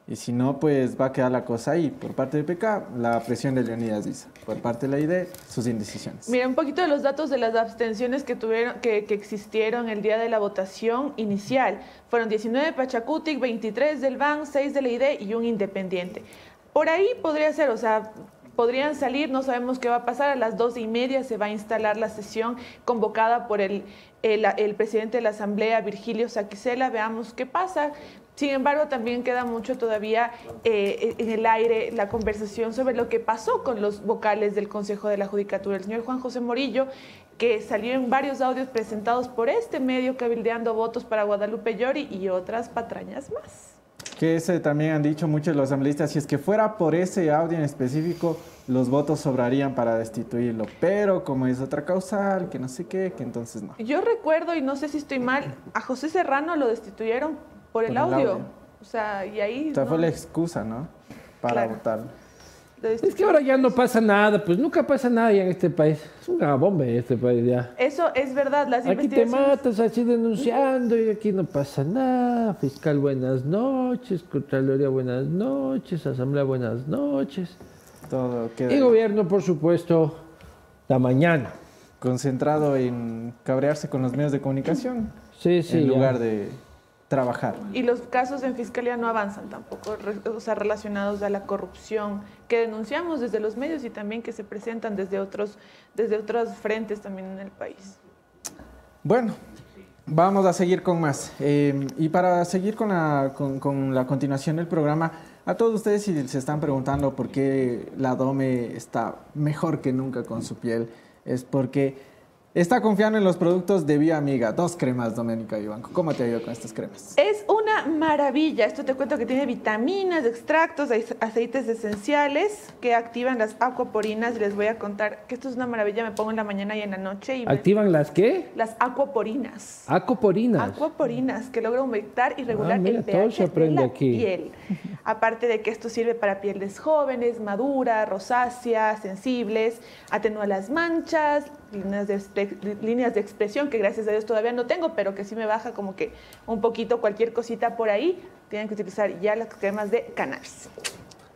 Y si no, pues va a quedar la cosa ahí. Por parte del PK, la presión de Leonidas Diza. Por parte de la ID, sus indecisiones. Mira, un poquito de los datos de las abstenciones que tuvieron, que, que existieron el día de la votación inicial. Fueron 19 de Pachacutic, 23 del BAN, 6 de la ID y un independiente. Por ahí podría ser, o sea, podrían salir, no sabemos qué va a pasar. A las dos y media se va a instalar la sesión convocada por el, el, presidente de la Asamblea, Virgilio Saquicela. Veamos qué pasa. Sin embargo, también queda mucho todavía eh, en el aire la conversación sobre lo que pasó con los vocales del Consejo de la Judicatura. El señor Juan José Morillo, que salió en varios audios presentados por este medio cabildeando votos para Guadalupe Llori y otras patrañas más. Que ese también han dicho muchos los asambleístas, si es que fuera por ese audio en específico, los votos sobrarían para destituirlo. Pero como es otra causal, que no sé qué, que entonces no. Yo recuerdo, y no sé si estoy mal, a José Serrano lo destituyeron por el, audio. audio. O sea, y ahí... O sea, no, fue la excusa, ¿no? Para Claro. votar. Lo Es que ahora ya no pasa nada, pues nunca pasa nada ya en este país. Es una bomba en este país ya. Eso es verdad, las Aquí te matas así denunciando y aquí no pasa nada. Fiscal, buenas noches. Contraloría, buenas noches. Asamblea, buenas noches. Todo queda Y gobierno, por supuesto, la mañana. concentrado en cabrearse con los medios de comunicación Sí, sí. en ya. lugar de trabajar. Y los casos en fiscalía no avanzan tampoco, o sea, relacionados a la corrupción que denunciamos desde los medios y también que se presentan desde otros, desde otros frentes también en el país. Bueno, vamos a seguir con más. Eh, y para seguir con la, con, con la continuación del programa, a todos ustedes si se están preguntando por qué la Dome está mejor que nunca con su piel, es porque está confiando en los productos de Vía Amiga. Dos cremas, Doménica Vivanco. ¿Cómo te ha ido con estas cremas? Es una maravilla. Esto te cuento que tiene vitaminas, extractos, ace- aceites esenciales que activan las acuaporinas. Y les voy a contar que esto es una maravilla. Me pongo en la mañana y en la noche. Y me- ¿Activan las qué? las acuaporinas. Acoporinas. Acuaporinas, que logra aumentar y regular Ah, mira, el todo pH se aprende de la aquí. piel. [LAUGHS] Aparte de que esto sirve para pieles jóvenes, maduras, rosáceas, sensibles, atenúa las manchas, líneas de, líneas de expresión que gracias a Dios todavía no tengo, pero que sí me baja como que un poquito cualquier cosita por ahí. Tienen que utilizar ya las cremas de cannabis.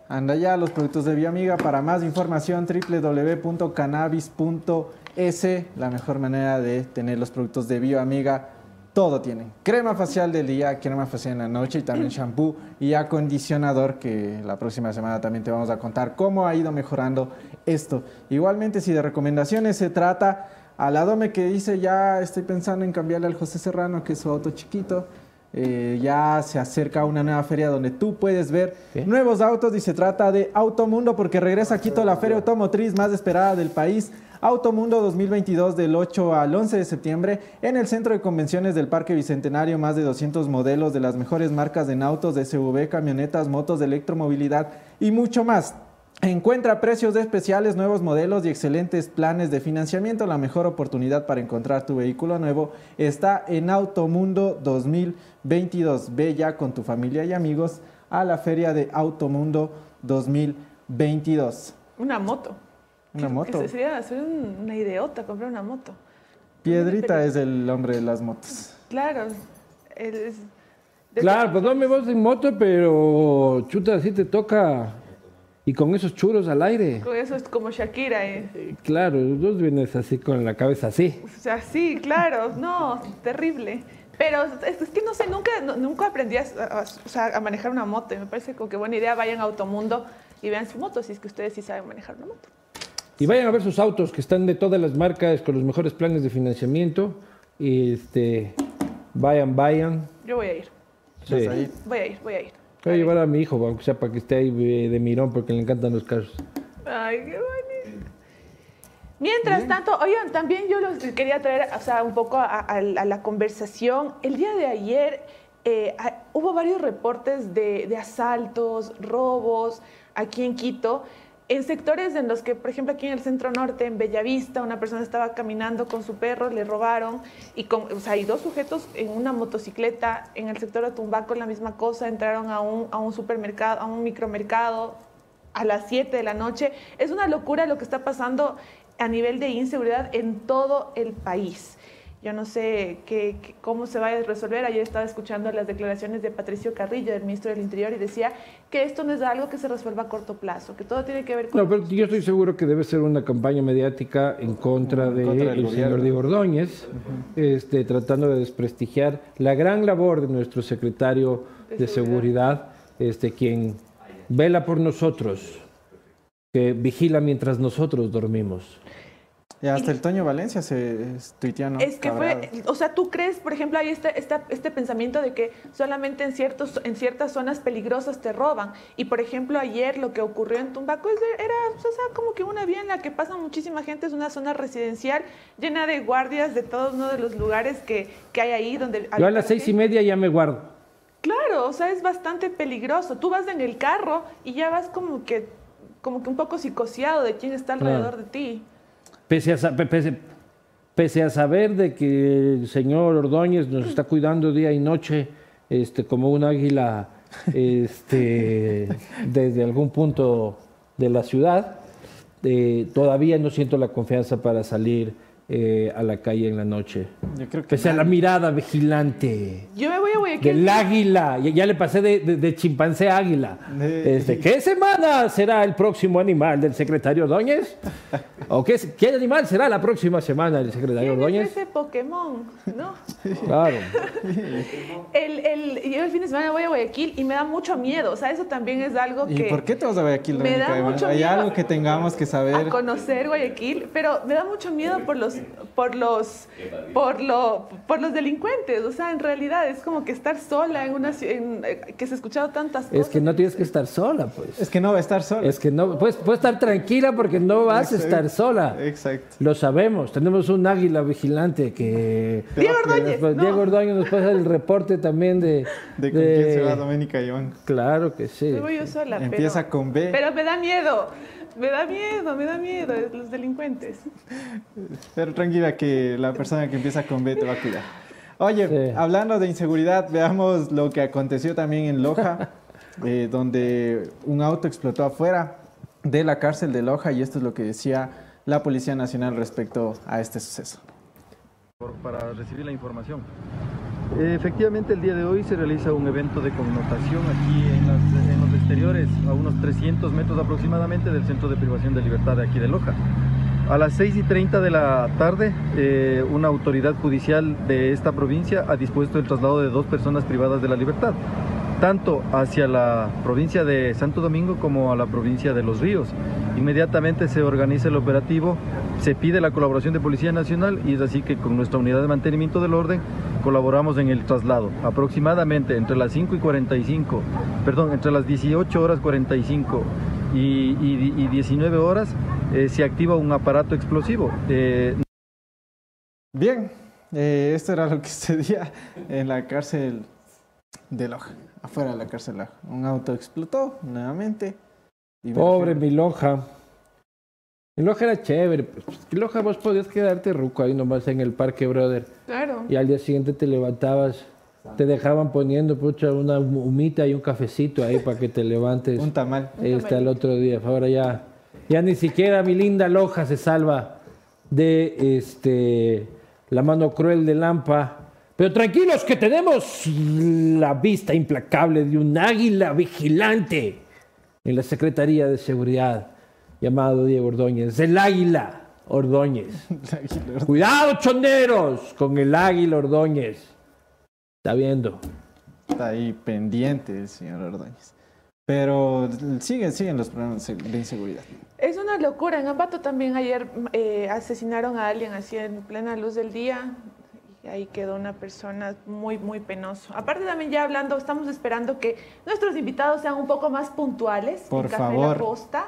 Anda ya los productos de Vía Amiga. Para más información, www.cannabis.es. La mejor manera de tener los productos de Vía Amiga. Todo tienen. Crema facial del día, crema facial en la noche y también [CLEARS THROAT] shampoo y acondicionador que la próxima semana también te vamos a contar cómo ha ido mejorando esto. Igualmente, si de recomendaciones se trata, al Adome que dice ya estoy pensando en cambiarle al José Serrano, que es su auto chiquito, eh, ya se acerca una nueva feria donde tú puedes ver ¿Qué? nuevos autos y se trata de Automundo porque regresa a Quito la feria automotriz más esperada del país. Automundo 2022 del 8 al 11 de septiembre en el centro de convenciones del Parque Bicentenario, más de 200 modelos de las mejores marcas en autos, de SUV, camionetas, motos de electromovilidad y mucho más. Encuentra precios especiales, nuevos modelos y excelentes planes de financiamiento. La mejor oportunidad para encontrar tu vehículo nuevo está en Automundo 2022. Ve ya con tu familia y amigos a la feria de Automundo 2022. Una moto. Una moto. se- Sería, sería un- una idiota comprar una moto. Piedrita es el hombre de las motos. Claro. él es- de- Claro, pues no me vas en moto, pero chuta, así te toca. Y con esos churos al aire. Con eso es como Shakira. eh. Claro, vos vienes así con la cabeza así. O sea, sí, claro. No, terrible. Pero es, es que no sé, nunca, no- nunca aprendí a, a- a manejar una moto. Y me parece como que buena idea. Vayan a Automundo y vean su moto, si es que ustedes sí saben manejar una moto. Y vayan a ver sus autos que están de todas las marcas con los mejores planes de financiamiento. Y este, vayan, vayan. Yo voy a ir. Sí. ahí. Voy a ir, voy a ir. Voy a llevar a mi hijo, aunque sea para que esté ahí de, mirón, porque le encantan los carros. Ay, qué bonito. Mientras tanto, oigan, también yo los quería traer, o sea, un poco a, a- a la conversación. El día de ayer eh, hubo varios reportes de, de asaltos, robos aquí en Quito, en sectores en los que, por ejemplo, aquí en el centro norte, en Bellavista, una persona estaba caminando con su perro, le robaron, y con, o sea, hay dos sujetos en una motocicleta, en el sector de Tumbaco la misma cosa, entraron a un, a un supermercado, a un micromercado, a las 7 de la noche. Es una locura lo que está pasando a nivel de inseguridad en todo el país. Yo no sé qué, qué- cómo se va a resolver. Ayer estaba escuchando las declaraciones de Patricio Carrillo, del ministro del Interior, y decía que esto no es algo que se resuelva a corto plazo, que todo tiene que ver con... No, pero yo estoy seguro que debe ser una campaña mediática en contra del contra el señor Diego Ordóñez, este, tratando de desprestigiar la gran labor de nuestro secretario De de, seguridad. seguridad, este, quien vela por nosotros, que vigila mientras nosotros dormimos. Y hasta el Toño Valencia se tuitea, ¿no? Es que fue, o sea, tú crees, por ejemplo, hay este, esta- este pensamiento de que solamente en, ciertos, en ciertas zonas peligrosas te roban. Y, por ejemplo, ayer lo que ocurrió en Tumbaco era, o sea, como que una vía en la que pasa muchísima gente, es una zona residencial llena de guardias de todos uno de los lugares que, que hay ahí donde... Yo a las seis y media ya me guardo. Claro, o sea, es bastante peligroso. Tú vas en el carro y ya vas como que, como que un poco psicoseado de quién está Claro. alrededor de ti. Pese a, pese, pese a saber de que el señor Ordóñez nos está cuidando día y noche, este, como un águila, este, [LAUGHS] desde algún punto de la ciudad, eh, todavía no siento la confianza para salir eh, a la calle en la noche. Yo creo que Pese a la mirada vigilante Yo voy a Guayaquil. del águila, ya, ya le pasé de, de- de chimpancé a águila. Este, ¿Qué semana será el próximo animal del secretario Ordóñez? ¿O qué, qué animal será la próxima semana del secretario ¿Quién es Ordóñez? ese Pokémon? ¿No? Claro. El, el, yo el fin de semana voy a Guayaquil y me da mucho miedo. O sea, eso también es algo ¿Y que... por qué te vas a Guayaquil, me da mucho Hay miedo algo que tengamos que a saber. conocer Guayaquil, pero me da mucho miedo por los, por los, por lo, por los delincuentes. O sea, en realidad es como que estar sola en una en, eh, que se ha escuchado tantas cosas. Es que no tienes que estar sola, pues. Es que no va a estar solo. Es que no, puedes, puedes estar tranquila porque no vas a estar sola. Exacto. Lo sabemos, tenemos un águila vigilante que... Diego que Ordóñez, nos- no. Diego Ordóñez nos pasa el reporte también de... De con quién se va Doménica Iván. Claro que sí. Me voy yo sola, Empieza pero, con B. pero me da miedo. Me da miedo, me da miedo los delincuentes. Pero tranquila que la persona que empieza con B te va a cuidar. Oye, Sí. hablando de inseguridad, veamos lo que aconteció también en Loja, [LAUGHS] eh, donde un auto explotó afuera de la cárcel de Loja y esto es lo que decía la Policía Nacional respecto a este suceso. para recibir la información. Efectivamente, el día de hoy se realiza un evento de connotación aquí en, las- en los exteriores, a unos 300 metros aproximadamente del Centro de Privación de Libertad de aquí de Loja. A las 6 y 30 de la tarde, eh, una autoridad judicial de esta provincia ha dispuesto el traslado de dos personas privadas de la libertad, tanto hacia la provincia de Santo Domingo como a la provincia de Los Ríos. Inmediatamente se organiza el operativo, se pide la colaboración de Policía Nacional y es así que con nuestra unidad de mantenimiento del orden colaboramos en el traslado. Aproximadamente entre las 5 y 45, perdón, entre las 18 horas 45 y, y- y 19 horas eh, se activa un aparato explosivo. Eh, Bien, eh, esto era lo que [LAUGHS] sucedía en la cárcel de Loja, afuera de la cárcel de Loja. Un auto explotó nuevamente. y Pobre mi Loja. Mi Loja era chévere. Pues, mi Loja vos podías quedarte ruco ahí nomás en el parque, brother. Claro. Y al día siguiente te levantabas, te dejaban poniendo pucha, una humita y un cafecito ahí para que te levantes Un tamal. este, al otro día. Ahora ya Ya ni siquiera mi linda Loja se salva de este, la mano cruel de Lampa. Pero tranquilos que tenemos la vista implacable de un águila vigilante en la Secretaría de Seguridad llamado Diego Ordóñez. El águila Ordóñez. [LAUGHS] Cuidado, chonderos, con el águila Ordóñez. Está viendo. Está ahí pendiente el señor Ordóñez. Pero siguen, siguen los problemas de inseguridad. Es una locura. En Ambato también ayer eh, asesinaron a alguien así en plena luz del día. Y ahí quedó una persona muy, muy penoso. Aparte también ya hablando, estamos esperando que nuestros invitados sean un poco más puntuales. Por en Café favor. La Posta.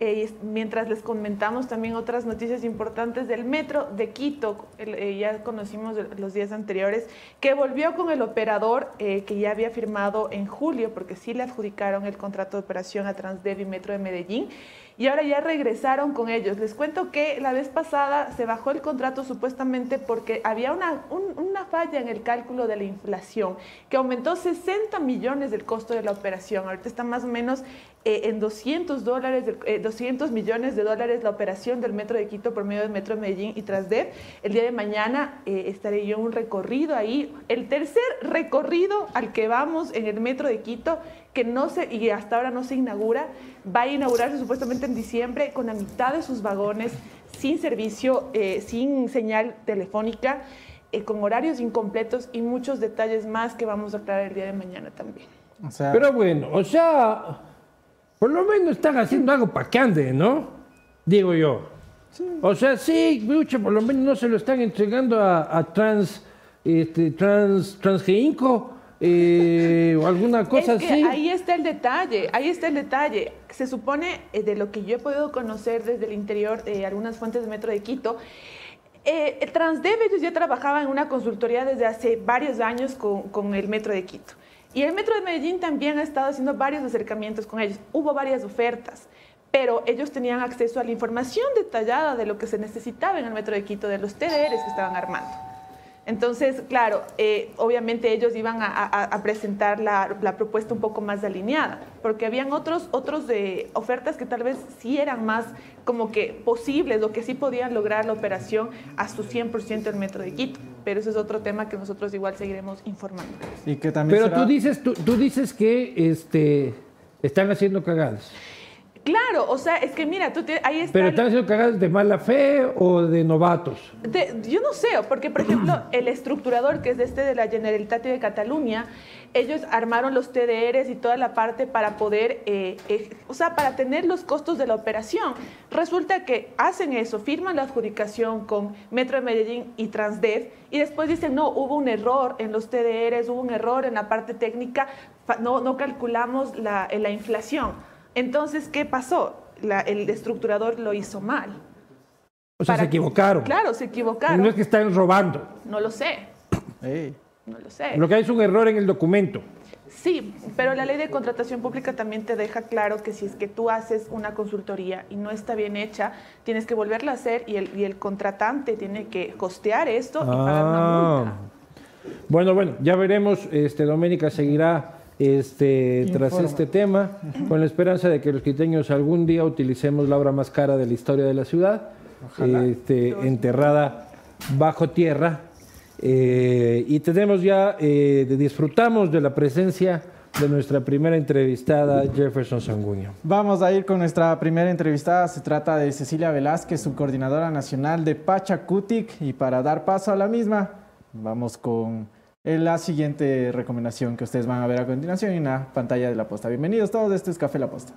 Eh, mientras les comentamos también otras noticias importantes del metro de Quito, eh, ya conocimos los días anteriores, que volvió con el operador eh, que ya había firmado en julio, porque sí le adjudicaron el contrato de operación a Transdev y Metro de Medellín, y ahora ya regresaron con ellos. Les cuento que la vez pasada se bajó el contrato supuestamente porque había una, un, una falla en el cálculo de la inflación, que aumentó 60 millones del costo de la operación. Ahorita está más o menos eh, en 200, dólares, eh, 200 millones de dólares la operación del Metro de Quito por medio del Metro de Medellín y Trasdev. El día de mañana eh, estaré yo en un recorrido ahí, el tercer recorrido al que vamos en el Metro de Quito, que no se, y hasta ahora no se inaugura, va a inaugurarse supuestamente en diciembre con la mitad de sus vagones, sin servicio, eh, sin señal telefónica, con horarios incompletos y muchos detalles más que vamos a aclarar el día de mañana también. O sea, Pero bueno, o sea, por lo menos están haciendo algo para que ande, ¿no? Digo yo. O sea, sí, mucho, por lo menos no se lo están entregando a, a Trans, este, Trans, Transgeinco eh, o alguna cosa es que así. Ahí está el detalle, ahí está el detalle. Se supone, eh, de lo que yo he podido conocer desde el interior de algunas fuentes de Metro de Quito, eh, Transdev ellos ya trabajaban en una consultoría desde hace varios años con, con el Metro de Quito. Y el Metro de Medellín también ha estado haciendo varios acercamientos con ellos. Hubo varias ofertas, pero ellos tenían acceso a la información detallada de lo que se necesitaba en el Metro de Quito, de los TDRs que estaban armando. Entonces, claro, eh, obviamente ellos iban a, a, a presentar la, la, propuesta un poco más alineada, porque habían otros, otros de ofertas que tal vez sí eran más como que posibles o que sí podían lograr la operación a su 100% el Metro de Quito. Pero eso es otro tema que nosotros igual seguiremos informando. Y que también Pero será- tú dices, tú, tú dices que este, están haciendo cagadas. Claro, o sea, es que mira, tú te- ahí está... Pero están haciendo cagadas de mala fe o de novatos. De- yo no sé, porque por ejemplo, [CLEARS THROAT] el estructurador que es de este de la Generalitat de Cataluña, ellos armaron los TDRs y toda la parte para poder, eh, eh, o sea, para tener los costos de la operación. Resulta que hacen eso, firman la adjudicación con Metro de Medellín y Transdev y después dicen, no, hubo un error en los TDRs, hubo un error en la parte técnica, no, no calculamos la, la inflación. Entonces, ¿qué pasó? La- el estructurador lo hizo mal. O sea, Para- se equivocaron. Claro, se equivocaron. No es que están robando. No lo sé, no lo sé. Lo que hay es un error en el documento. Sí, pero la ley de contratación pública también te deja claro que si es que tú haces una consultoría y no está bien hecha, tienes que volverla a hacer y el, y el contratante tiene que costear esto y pagar una Ah. multa. Bueno, bueno, ya veremos. Este, Doménica seguirá este, tras este tema, con la esperanza de que los quiteños algún día utilicemos la obra más cara de la historia de la ciudad, este, enterrada bajo tierra. Eh, y tenemos ya, eh, disfrutamos de la presencia de nuestra primera entrevistada, Jefferson Sanguño. Vamos a ir con nuestra primera entrevistada. Se trata de Cecilia Velázquez, subcoordinadora nacional de Pachacutic. Y para dar paso a la misma, vamos con la siguiente recomendación que ustedes van a ver a continuación en la pantalla de la posta. Bienvenidos todos, esto es Café La Posta.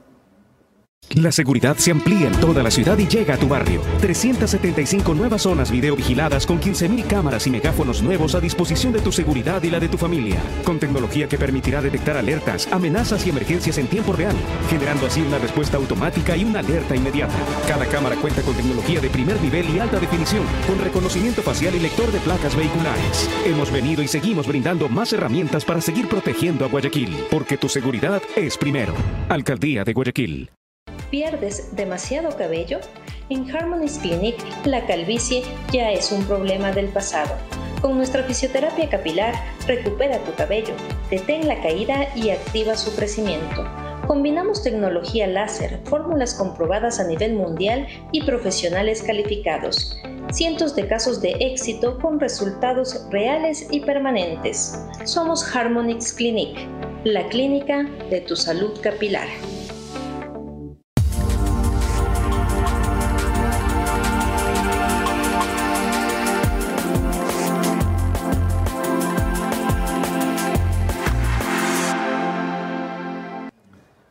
La seguridad se amplía en toda la ciudad y llega a tu barrio. 375 nuevas zonas videovigiladas con 15.000 cámaras y megáfonos nuevos a disposición de tu seguridad y la de tu familia. Con tecnología que permitirá detectar alertas, amenazas y emergencias en tiempo real, generando así una respuesta automática y una alerta inmediata. Cada cámara cuenta con tecnología de primer nivel y alta definición, con reconocimiento facial y lector de placas vehiculares. Hemos venido y seguimos brindando más herramientas para seguir protegiendo a Guayaquil, porque tu seguridad es primero. Alcaldía de Guayaquil. ¿Pierdes demasiado cabello? En Harmony's Clinic, la calvicie ya es un problema del pasado. Con nuestra fisioterapia capilar, recupera tu cabello, detén la caída y activa su crecimiento. Combinamos tecnología láser, fórmulas comprobadas a nivel mundial y profesionales calificados. Cientos de casos de éxito con resultados reales y permanentes. Somos Harmonix Clinic, la clínica de tu salud capilar.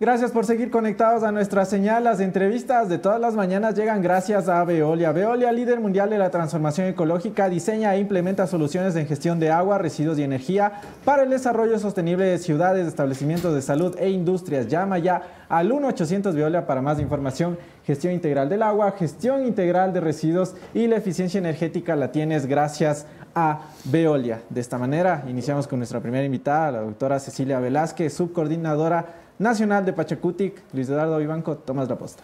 Gracias por seguir conectados a nuestra señal. Las entrevistas de todas las mañanas llegan gracias a Veolia. Veolia, líder mundial de la transformación ecológica, diseña e implementa soluciones de gestión de agua, residuos y energía para el desarrollo sostenible de ciudades, establecimientos de salud e industrias. Llama ya al 1-800 Veolia para más información. Gestión integral del agua, gestión integral de residuos y la eficiencia energética la tienes gracias a Veolia. De esta manera, iniciamos con nuestra primera invitada, la doctora Cecilia Velázquez, subcoordinadora Nacional de Pachacutic, Luis Eduardo Vivanco, Tomás La Posta.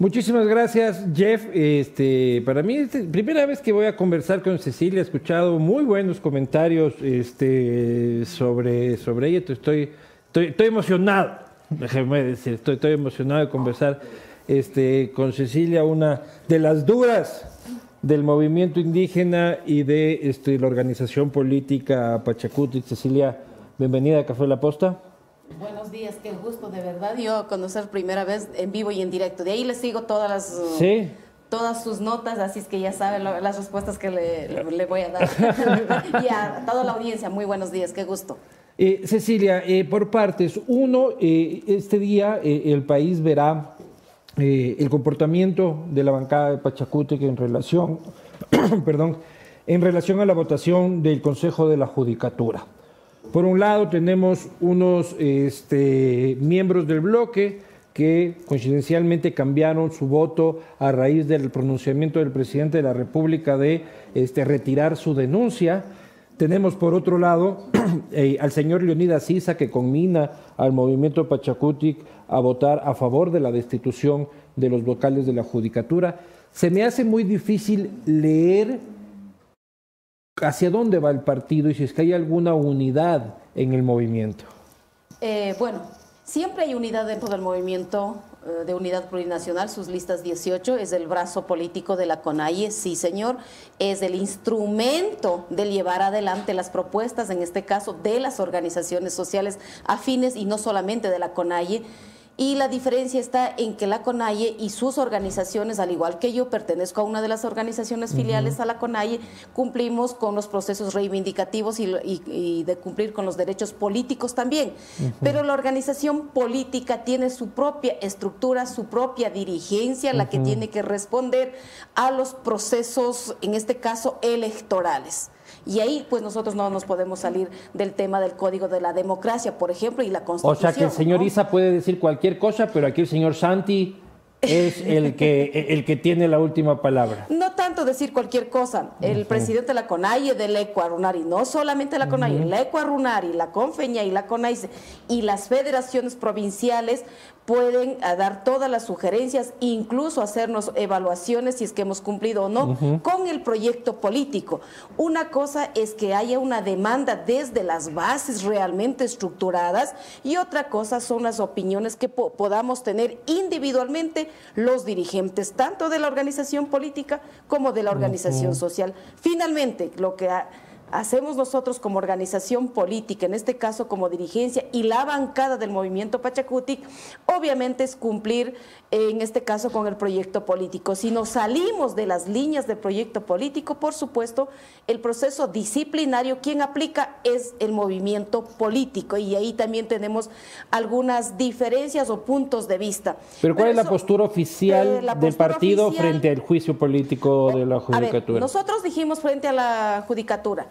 Muchísimas gracias, Jeff. Este, para mí es la primera vez que voy a conversar con Cecilia. He escuchado muy buenos comentarios este, sobre, sobre ella. Estoy, estoy, emocionado, déjeme decir, estoy, estoy emocionado de conversar este, con Cecilia, una de las duras del movimiento indígena y de este, la organización política Pachacutic. Cecilia, bienvenida a Café La Posta. Buenos días, qué gusto de verdad yo conocer primera vez en vivo y en directo. De ahí les sigo todas las todas sus notas, así es que ya saben las respuestas que le, voy a dar. [LAUGHS] [LAUGHS] y a toda la audiencia, muy buenos días, qué gusto. Eh, Cecilia, eh, por partes, uno, eh, este día el país verá el comportamiento de la bancada de Pachacútec en relación, [CLEARS THROAT] perdón, en relación a la votación del Consejo de la Judicatura. Por un lado tenemos unos este, miembros del bloque que coincidencialmente cambiaron su voto a raíz del pronunciamiento del presidente de la República de este, retirar su denuncia. Tenemos por otro lado [CLEARS THROAT] eh, al señor Leonidas Sisa que conmina al movimiento Pachacutic a votar a favor de la destitución de los vocales de la Judicatura. Se me hace muy difícil leer hacia dónde va el partido y si es que hay alguna unidad en el movimiento. Eh, bueno, siempre hay unidad dentro del movimiento eh, de unidad plurinacional, sus listas 18, es el brazo político de la CONAIE, sí señor, es el instrumento de llevar adelante las propuestas, en este caso, de las organizaciones sociales afines y no solamente de la CONAIE y la diferencia está en que la CONAIE y sus organizaciones, al igual que yo, pertenezco a una de las organizaciones filiales a la CONAIE, cumplimos con los procesos reivindicativos y, de cumplir con los derechos políticos también. Pero la organización política tiene su propia estructura, su propia dirigencia, la que tiene que responder a los procesos, en este caso, electorales. Y ahí pues nosotros no nos podemos salir del tema del código de la democracia, por ejemplo, y la constitución. O sea que el señor Isa puede decir cualquier cosa, pero aquí el señor Santi es el que, el que tiene la última palabra. No tanto decir cualquier cosa. El presidente de la CONAIE, del Ecuarunari, no solamente la CONAIE, la Ecuarunari, la CONFEña y la CONAICE y las federaciones provinciales pueden eh, dar todas las sugerencias, incluso hacernos evaluaciones si es que hemos cumplido o no con el proyecto político. Una cosa es que haya una demanda desde las bases realmente estructuradas y otra cosa son las opiniones que podamos tener individualmente los dirigentes, tanto de la organización política como de la organización social. Finalmente, lo que... Ha, hacemos nosotros como organización política, en este caso como dirigencia y la bancada del movimiento Pachacutic, obviamente es cumplir en este caso con el proyecto político. Si nos salimos de las líneas del proyecto político, por supuesto, el proceso disciplinario, quien aplica es el movimiento político y ahí también tenemos algunas diferencias o puntos de vista. Pero ¿cuál es la postura oficial eh, del partido frente al juicio político de la judicatura? nosotros dijimos frente a la judicatura,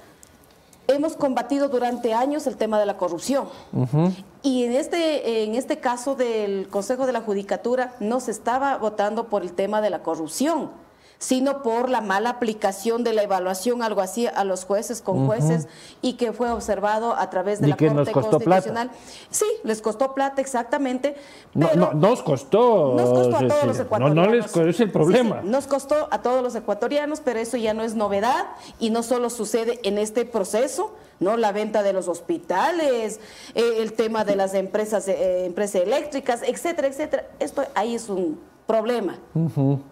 hemos combatido durante años el tema de la corrupción. Y en este, en este caso del Consejo de la Judicatura no se estaba votando por el tema de la corrupción, sino por la mala aplicación de la evaluación, algo así, a los jueces con jueces y que fue observado a través de Y la que nos Corte plata. Constitucional. Sí, les costó plata exactamente. No, pero no, nos costó. nos costó a todos los No, ecuatorianos. no les es el problema. Sí, sí, nos costó a todos los ecuatorianos, pero eso ya no es novedad y no solo sucede en este proceso, ¿no? La venta de los hospitales, eh, el tema de las empresas, eh, empresas eléctricas, etcétera, etcétera. Esto ahí es un problema.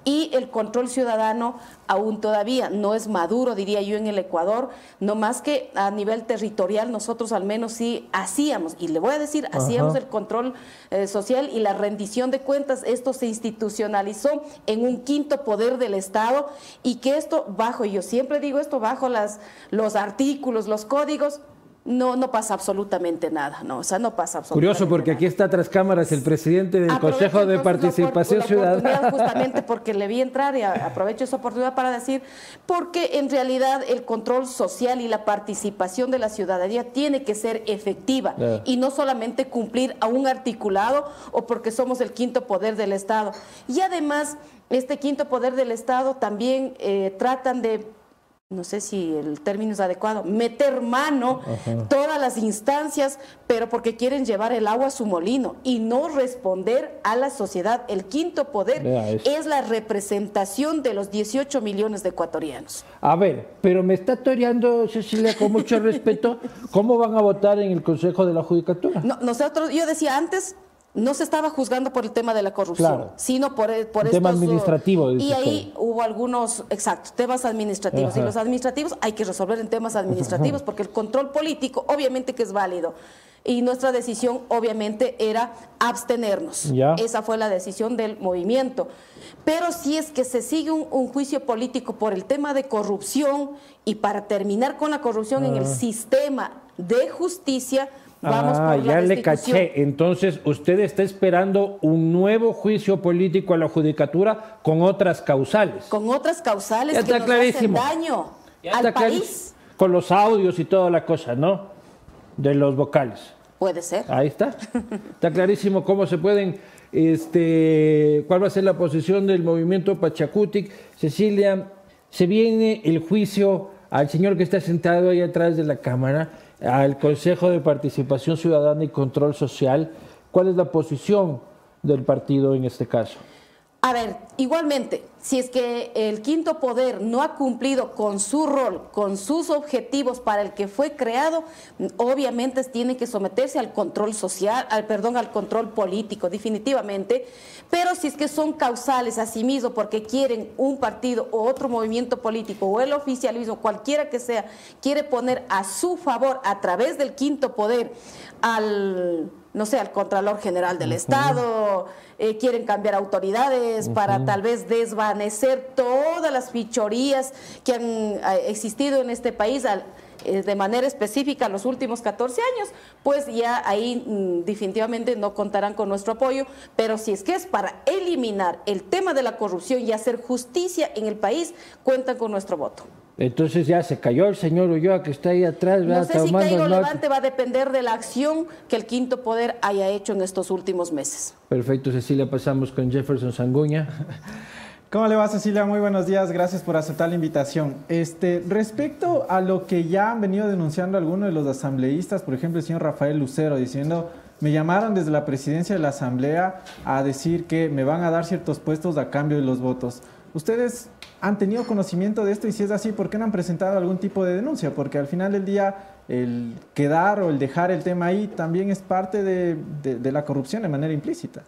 Y el control ciudadano aún todavía no es maduro, diría yo, en el Ecuador, no más que a nivel territorial nosotros al menos sí hacíamos, y le voy a decir, hacíamos el control eh, social y la rendición de cuentas, esto se institucionalizó en un quinto poder del Estado y que esto bajo, y yo siempre digo esto, bajo las, los artículos, los códigos, no, no pasa absolutamente nada, no, o sea, no pasa absolutamente Curioso, porque nada. aquí está tras cámaras el presidente del Aprovecho Consejo de Participación la Ciudadana. [LAUGHS] Justamente porque le vi entrar y aprovecho esa oportunidad para decir, porque en realidad el control social y la participación de la ciudadanía tiene que ser efectiva y no solamente cumplir a un articulado o porque somos el quinto poder del Estado. Y además, este quinto poder del Estado también eh, tratan de no sé si el término es adecuado, meter mano todas las instancias, pero porque quieren llevar el agua a su molino y no responder a la sociedad. El quinto poder es la representación de los 18 millones de ecuatorianos. A ver, pero me está toreando, Cecilia, con mucho [LAUGHS] respeto, ¿cómo van a votar en el Consejo de la Judicatura? No, nosotros, yo decía antes, no se estaba juzgando por el tema de la corrupción, Claro. sino por, el- por Un tema estos, uh, administrativo, Y ahí hubo algunos, exacto, temas administrativos. Ajá. Y los administrativos hay que resolver en temas administrativos, porque el control político obviamente que es válido. Y nuestra decisión obviamente era abstenernos. Ya. Esa fue la decisión del movimiento. Pero si es que se sigue un, un juicio político por el tema de corrupción y para terminar con la corrupción en el sistema de justicia, vamos ah, por ya le caché. Entonces, usted está esperando un nuevo juicio político a la Judicatura con otras causales. con otras causales Ya que está nos clarísimo. hacen daño Ya al país. Con los audios y toda la cosa, ¿no? De los vocales. Puede ser. Ahí está. Está clarísimo cómo se pueden, este, cuál va a ser la posición del movimiento Pachacutic. Cecilia, se viene el juicio al señor que está sentado ahí atrás de la Cámara, al Consejo de Participación Ciudadana y Control Social. ¿Cuál es la posición del partido en este caso? A ver, igualmente, si es que el quinto poder no ha cumplido con su rol, con sus objetivos para el que fue creado, obviamente tiene que someterse al control social, al perdón, al control político, definitivamente. Pero si es que son causales a sí mismo porque quieren un partido o otro movimiento político o el oficialismo, cualquiera que sea, quiere poner a su favor a través del quinto poder al no sé, al Contralor General del Estado, eh, quieren cambiar autoridades para tal vez desvanecer todas las fichorías que han eh, existido en este país al- eh, de manera específica los últimos 14 años, pues ya ahí mm, definitivamente no contarán con nuestro apoyo, pero si es que es para eliminar el tema de la corrupción y hacer justicia en el país, cuentan con nuestro voto. Entonces ya se cayó el señor Ulloa que está ahí atrás, No sé si. Levante va a depender de la acción que el quinto poder haya hecho en estos últimos meses. Perfecto, Cecilia, pasamos con Jefferson Sanguña. [LAUGHS] ¿Cómo le va Cecilia? Muy buenos días, gracias por aceptar la invitación. Este, respecto a lo que ya han venido denunciando algunos de los asambleístas, por ejemplo el señor Rafael Lucero, diciendo, me llamaron desde la presidencia de la asamblea a decir que me van a dar ciertos puestos a cambio de los votos. ¿Ustedes han tenido conocimiento de esto y si es así, por qué no han presentado algún tipo de denuncia? Porque al final del día el quedar o el dejar el tema ahí también es parte de, de- de la corrupción de manera implícita.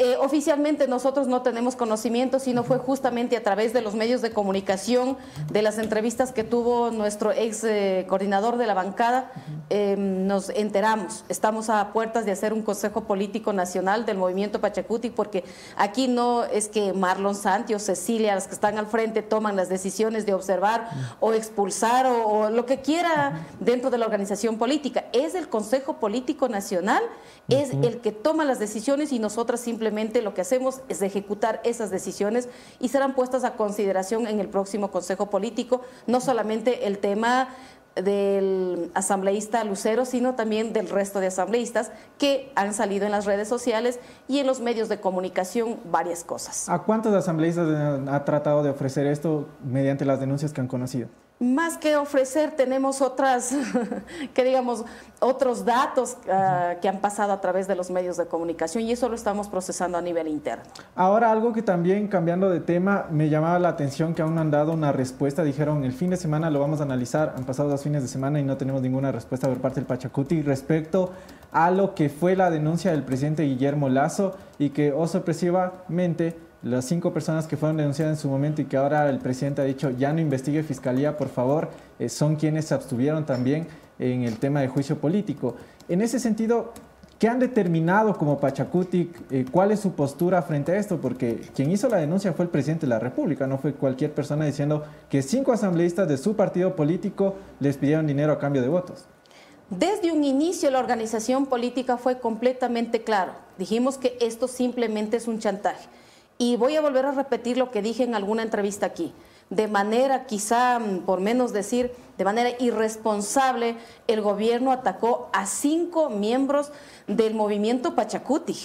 Eh, oficialmente nosotros no tenemos conocimiento, sino fue justamente a través de los medios de comunicación, de las entrevistas que tuvo nuestro ex eh, coordinador de la bancada, eh, nos enteramos. Estamos a puertas de hacer un Consejo Político Nacional del Movimiento Pachacuti, porque aquí no es que Marlon Santi o Cecilia, las que están al frente, toman las decisiones de observar o expulsar o, o lo que quiera dentro de la organización política. Es el Consejo Político Nacional, es el que toma las decisiones y nosotras simplemente lo que hacemos es ejecutar esas decisiones y serán puestas a consideración en el próximo Consejo Político, no solamente el tema del asambleísta Lucero, sino también del resto de asambleístas que han salido en las redes sociales y en los medios de comunicación varias cosas. ¿A cuántos asambleístas ha tratado de ofrecer esto mediante las denuncias que han conocido? Más que ofrecer, tenemos otras, [LAUGHS] que digamos, otros datos uh, que han pasado a través de los medios de comunicación y eso lo estamos procesando a nivel interno. Ahora, algo que también, cambiando de tema, me llamaba la atención que aún no han dado una respuesta. Dijeron, el fin de semana lo vamos a analizar. Han pasado dos fines de semana y no tenemos ninguna respuesta por parte del Pachacuti respecto a lo que fue la denuncia del presidente Guillermo Lazo y que, oh sorpresivamente, las cinco personas que fueron denunciadas en su momento y que ahora el presidente ha dicho ya no investigue fiscalía, por favor, eh, son quienes se abstuvieron también en el tema de juicio político. En ese sentido, ¿qué han determinado como Pachacutic? Eh, ¿Cuál es su postura frente a esto? Porque quien hizo la denuncia fue el presidente de la República, no fue cualquier persona diciendo que cinco asambleístas de su partido político les pidieron dinero a cambio de votos. Desde un inicio la organización política fue completamente claro. Dijimos que esto simplemente es un chantaje. Y voy a volver a repetir lo que dije en alguna entrevista aquí. De manera, quizá mm, por menos decir, de manera irresponsable, el gobierno atacó a cinco miembros del movimiento Pachacuti.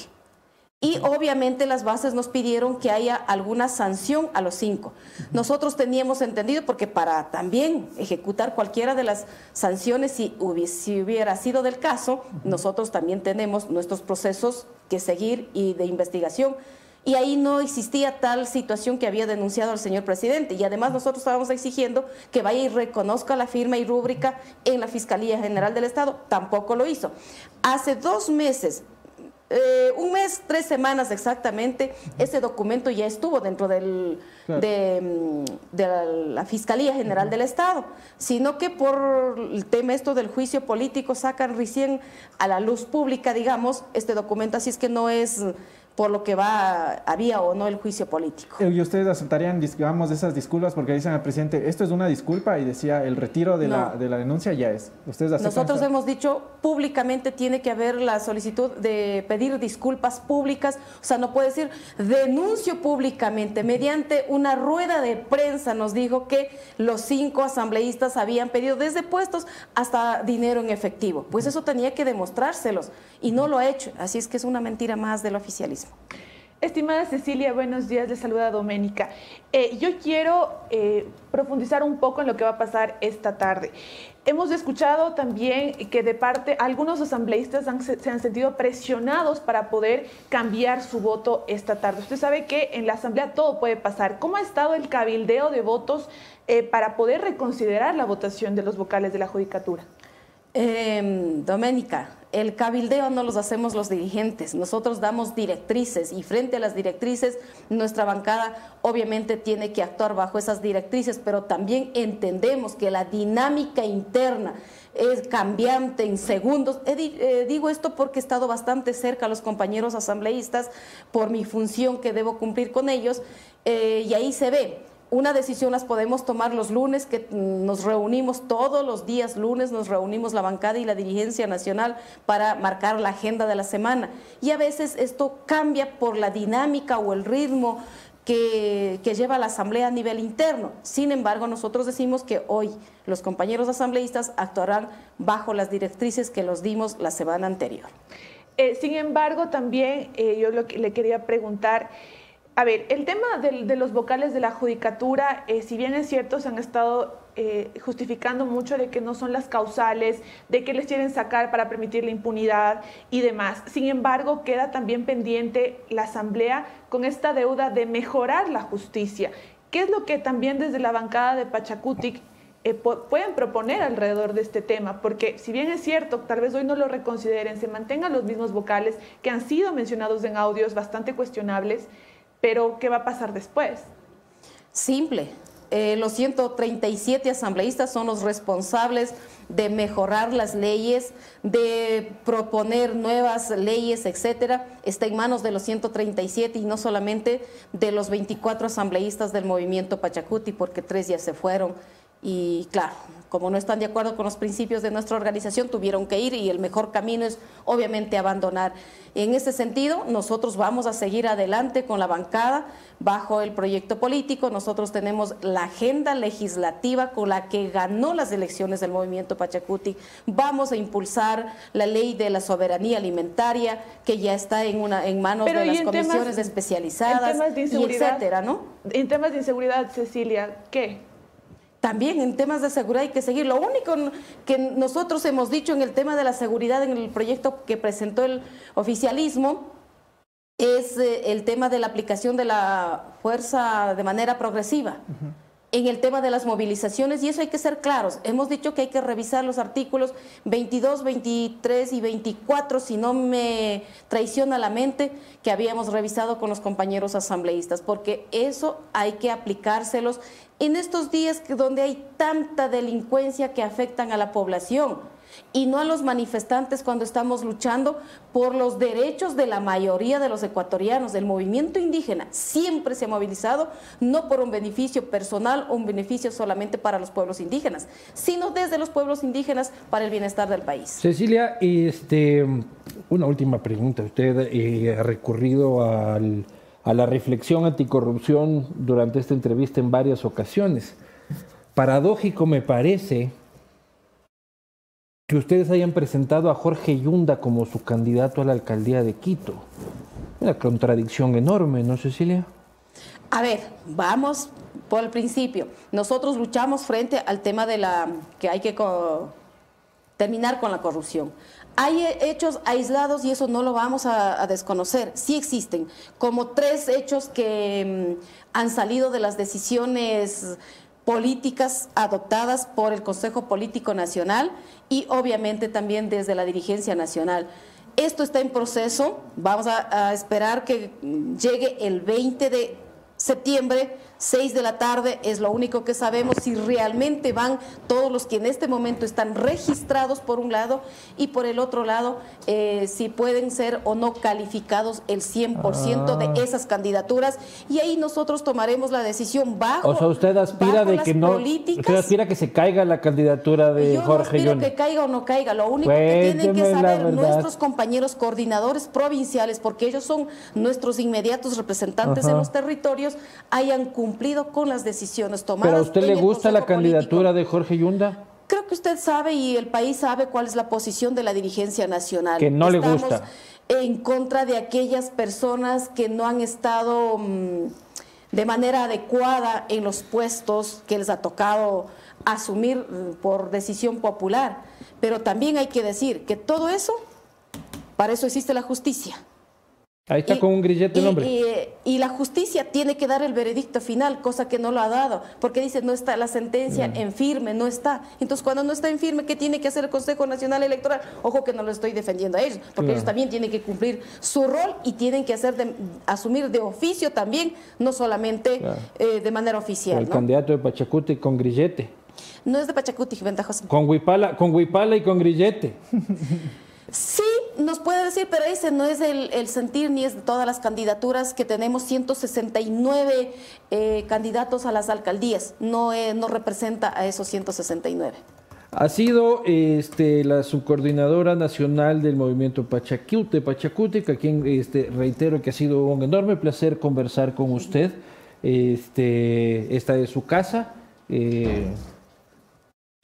Y obviamente las bases nos pidieron que haya alguna sanción a los cinco. Nosotros teníamos entendido, porque para también ejecutar cualquiera de las sanciones, si hubiera sido del caso, nosotros también tenemos nuestros procesos que seguir y de investigación y ahí no existía tal situación que había denunciado el señor presidente. Y además nosotros estábamos exigiendo que vaya y reconozca la firma y rúbrica en la Fiscalía General del Estado. Tampoco lo hizo. Hace dos meses eh, un mes, tres semanas exactamente, ese documento ya estuvo dentro del, de, mm, de, la Fiscalía General del Estado, sino que por el tema esto del juicio político sacan recién a la luz pública, digamos, este documento, así es que no es por lo que va había o no el juicio político. ¿Y ustedes aceptarían, digamos, esas disculpas porque dicen al presidente, esto es una disculpa y decía, el retiro de, la, de la denuncia ya es? ¿Ustedes Nosotros hemos dicho, públicamente tiene que haber la solicitud de pedir disculpas públicas, o sea, no puede decir, denuncio públicamente, mediante una rueda de prensa nos dijo que los cinco asambleístas habían pedido desde puestos hasta dinero en efectivo. Pues eso tenía que demostrárselos y no lo ha hecho, así es que es una mentira más del oficialismo. Estimada Cecilia, buenos días, le saluda Doménica. Eh, yo quiero eh, profundizar un poco en lo que va a pasar esta tarde. Hemos escuchado también que de parte algunos asambleístas se han sentido presionados para poder cambiar su voto esta tarde. Usted sabe que en la asamblea todo puede pasar. ¿Cómo ha estado el cabildeo de votos eh, para poder reconsiderar la votación de los vocales de la judicatura? Em, Doménica, el cabildeo no los hacemos los dirigentes, nosotros damos directrices y frente a las directrices nuestra bancada obviamente tiene que actuar bajo esas directrices, pero también entendemos que la dinámica interna es cambiante en segundos. Eh, digo esto porque he estado bastante cerca a los compañeros asambleístas por mi función que debo cumplir con ellos eh, y ahí se ve una decisión las podemos tomar los lunes, que nos reunimos todos los días lunes, nos reunimos la bancada y la dirigencia nacional para marcar la agenda de la semana. Y a veces esto cambia por la dinámica o el ritmo que, lleva la asamblea a nivel interno. Sin embargo, nosotros decimos que hoy los compañeros asambleístas actuarán bajo las directrices que los dimos la semana anterior. Eh, sin embargo, también eh, yo lo que le quería preguntar... A ver, el tema de, los vocales de la judicatura, eh, si bien es cierto, se han estado eh, justificando mucho de que no son las causales, de que les quieren sacar para permitir la impunidad y demás. Sin embargo, queda también pendiente la Asamblea con esta deuda de mejorar la justicia. ¿Qué es lo que también desde la bancada de Pachacutic eh, pueden proponer alrededor de este tema, porque si bien es cierto, tal vez hoy no lo reconsideren, se mantengan los mismos vocales que han sido mencionados en audios bastante cuestionables, pero, ¿qué va a pasar después? Simple. Eh, los 137 asambleístas son los responsables de mejorar las leyes, de proponer nuevas leyes, etcétera. Está en manos de los 137 y no solamente de los 24 asambleístas del movimiento Pachacuti, porque tres ya se fueron y claro, como no están de acuerdo con los principios de nuestra organización, tuvieron que ir y el mejor camino es obviamente abandonar. En ese sentido, nosotros vamos a seguir adelante con la bancada bajo el proyecto político. Nosotros tenemos la agenda legislativa con la que ganó las elecciones del movimiento Pachacuti. Vamos a impulsar la ley de la soberanía alimentaria que ya está en, una, en manos de las comisiones especializadas, y etcétera, ¿no? En temas de inseguridad, Cecilia, ¿qué? También en temas de seguridad hay que seguir. Lo único que nosotros hemos dicho en el tema de la seguridad en el proyecto que presentó el oficialismo es eh, el tema de la aplicación de la fuerza de manera progresiva en el tema de las movilizaciones y eso hay que ser claros. Hemos dicho que hay que revisar los artículos 22, 23 y 24, si no me traiciona la mente, que habíamos revisado con los compañeros asambleístas, porque eso hay que aplicárselos en estos días donde hay tanta delincuencia que afectan a la población y no a los manifestantes cuando estamos luchando por los derechos de la mayoría de los ecuatorianos. El movimiento indígena siempre se ha movilizado no por un beneficio personal o un beneficio solamente para los pueblos indígenas, sino desde los pueblos indígenas para el bienestar del país. Cecilia, este, una última pregunta. Usted eh, ha recurrido a la reflexión anticorrupción durante esta entrevista en varias ocasiones. Paradójico me parece que ustedes hayan presentado a Jorge Yunda como su candidato a la alcaldía de Quito. Una contradicción enorme, ¿no, Cecilia? A ver, vamos por el principio. Nosotros luchamos frente al tema de la que hay que terminar con la corrupción. Hay hechos aislados y eso no lo vamos a, desconocer. Sí existen, como tres hechos que mm, han salido de las decisiones políticas adoptadas por el Consejo Político Nacional y obviamente también desde la dirigencia nacional. Esto está en proceso, vamos a, a esperar que llegue el 20 de septiembre 6 de la tarde es lo único que sabemos si realmente van todos los que en este momento están registrados por un lado y por el otro lado eh, si pueden ser o no calificados el 100% de ah. esas candidaturas. Y ahí nosotros tomaremos la decisión bajo O sea, usted aspira de que no usted aspira que se caiga la candidatura de Jorge Yo no aspiro que caiga o no caiga, lo único que tienen que saber nuestros compañeros coordinadores provinciales porque ellos son nuestros inmediatos representantes en los territorios hayan cumplido cumplido con las decisiones tomadas. ¿Pero a usted le gusta la candidatura de Jorge Yunda? Creo que usted sabe y el país sabe cuál es la posición de la dirigencia nacional. Que no le gusta. En contra de aquellas personas que no han estado mm, de manera adecuada en los puestos que les ha tocado asumir mm, por decisión popular. Pero también hay que decir que todo eso, para eso existe la justicia. Ahí está con un grillete el hombre. Y, la justicia tiene que dar el veredicto final, cosa que no lo ha dado, porque dice no está la sentencia en firme, no está. Entonces, cuando no está en firme, ¿qué tiene que hacer el Consejo Nacional Electoral? Ojo que no lo estoy defendiendo a ellos, porque ellos también tienen que cumplir su rol y tienen que hacer de, asumir de oficio también, no solamente eh, de manera oficial. El candidato de Pachacuti con grillete. No es de Pachacuti, ventajoso. Con Huipala, con Huipala y con grillete. Sí, nos puede decir, pero ese no es el, sentir ni es de todas las candidaturas que tenemos 169 eh, candidatos a las alcaldías. No, eh, representa a esos 169. Ha sido este, la subcoordinadora nacional del movimiento Pachacute, Pachacutic, a quien este, reitero que ha sido un enorme placer conversar con usted. Este, esta es su casa. Eh,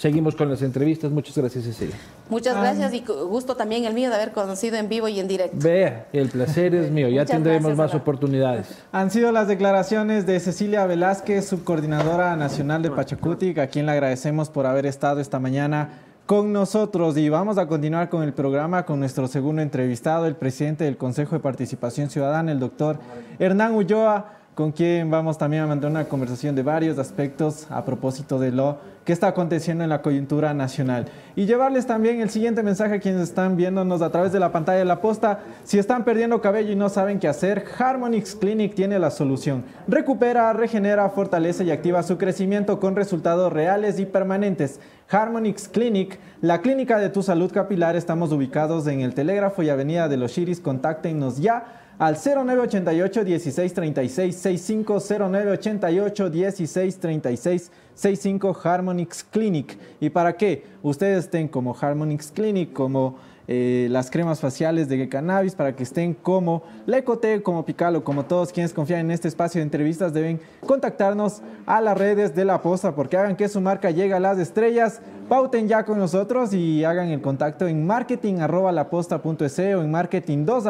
Seguimos con las entrevistas. Muchas gracias, Cecilia. Muchas gracias y gusto también el mío de haber conocido en vivo y en directo. Vea, el placer es mío. Ya tendremos más oportunidades. Han sido las declaraciones de Cecilia Velázquez, subcoordinadora nacional de Pachacutic, a quien le agradecemos por haber estado esta mañana con nosotros y vamos a continuar con el programa con nuestro segundo entrevistado, el presidente del Consejo de Participación Ciudadana, el doctor Hernán Ulloa con quien vamos también a mantener una conversación de varios aspectos a propósito de lo que está aconteciendo en la coyuntura nacional. Y llevarles también el siguiente mensaje a quienes están viéndonos a través de la pantalla de la posta. Si están perdiendo cabello y no saben qué hacer, Harmonix Clinic tiene la solución. Recupera, regenera, fortalece y activa su crecimiento con resultados reales y permanentes. Harmonix Clinic, la clínica de tu salud capilar, estamos ubicados en el Telégrafo y Avenida de los Chiris. Contáctenos ya al 0988 1636 65 0988 1636 65 Harmonix Clinic. ¿Y para qué? Ustedes estén como Harmonix Clinic, como eh, las cremas faciales de cannabis, para que estén como Lecote, como Picalo, como todos quienes confían en este espacio de entrevistas, deben contactarnos a las redes de la posta, porque hagan que su marca llegue a las estrellas. Pauten ya con nosotros y hagan el contacto en marketing o en marketing 2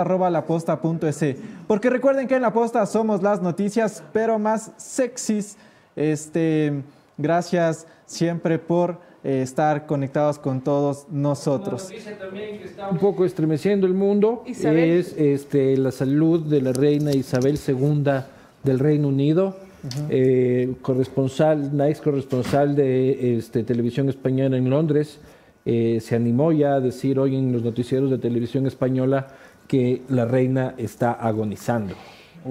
Porque recuerden que en la posta somos las noticias, pero más sexys. Este, gracias siempre por eh, estar conectados con todos nosotros. también que está un poco estremeciendo el mundo es este, la salud de la reina Isabel II del Reino Unido eh, corresponsal, ex corresponsal de este, televisión española en Londres, eh, se animó ya a decir hoy en los noticieros de televisión española que la reina está agonizando.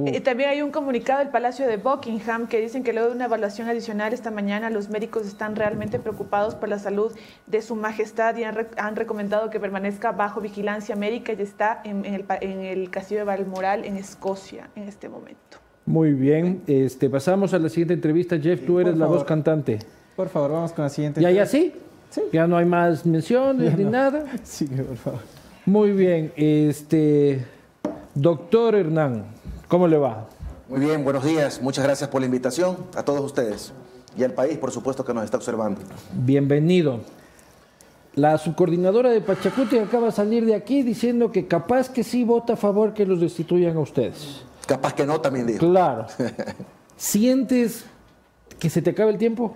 Eh, también hay un comunicado del Palacio de Buckingham que dicen que luego de una evaluación adicional esta mañana los médicos están realmente preocupados por la salud de su majestad y han, recomendado que permanezca bajo vigilancia médica y está en, el, en el castillo de Balmoral en Escocia en este momento. Muy bien, este, pasamos a la siguiente entrevista. Jeff, tú eres la voz cantante. Por favor, vamos con la siguiente. ¿Ya, ya sí? Sí. Ya no hay más menciones ni nada. [LAUGHS] Sí, por favor. Muy bien, este, doctor Hernán, ¿cómo le va? Muy bien, buenos días. Muchas gracias por la invitación a todos ustedes y al país, por supuesto, que nos está observando. Bienvenido. La subcoordinadora de Pachacuti acaba de salir de aquí diciendo que capaz que sí vota a favor que los destituyan a ustedes. Capaz que no, también digo. Claro. [LAUGHS] ¿Sientes que se te acaba el tiempo?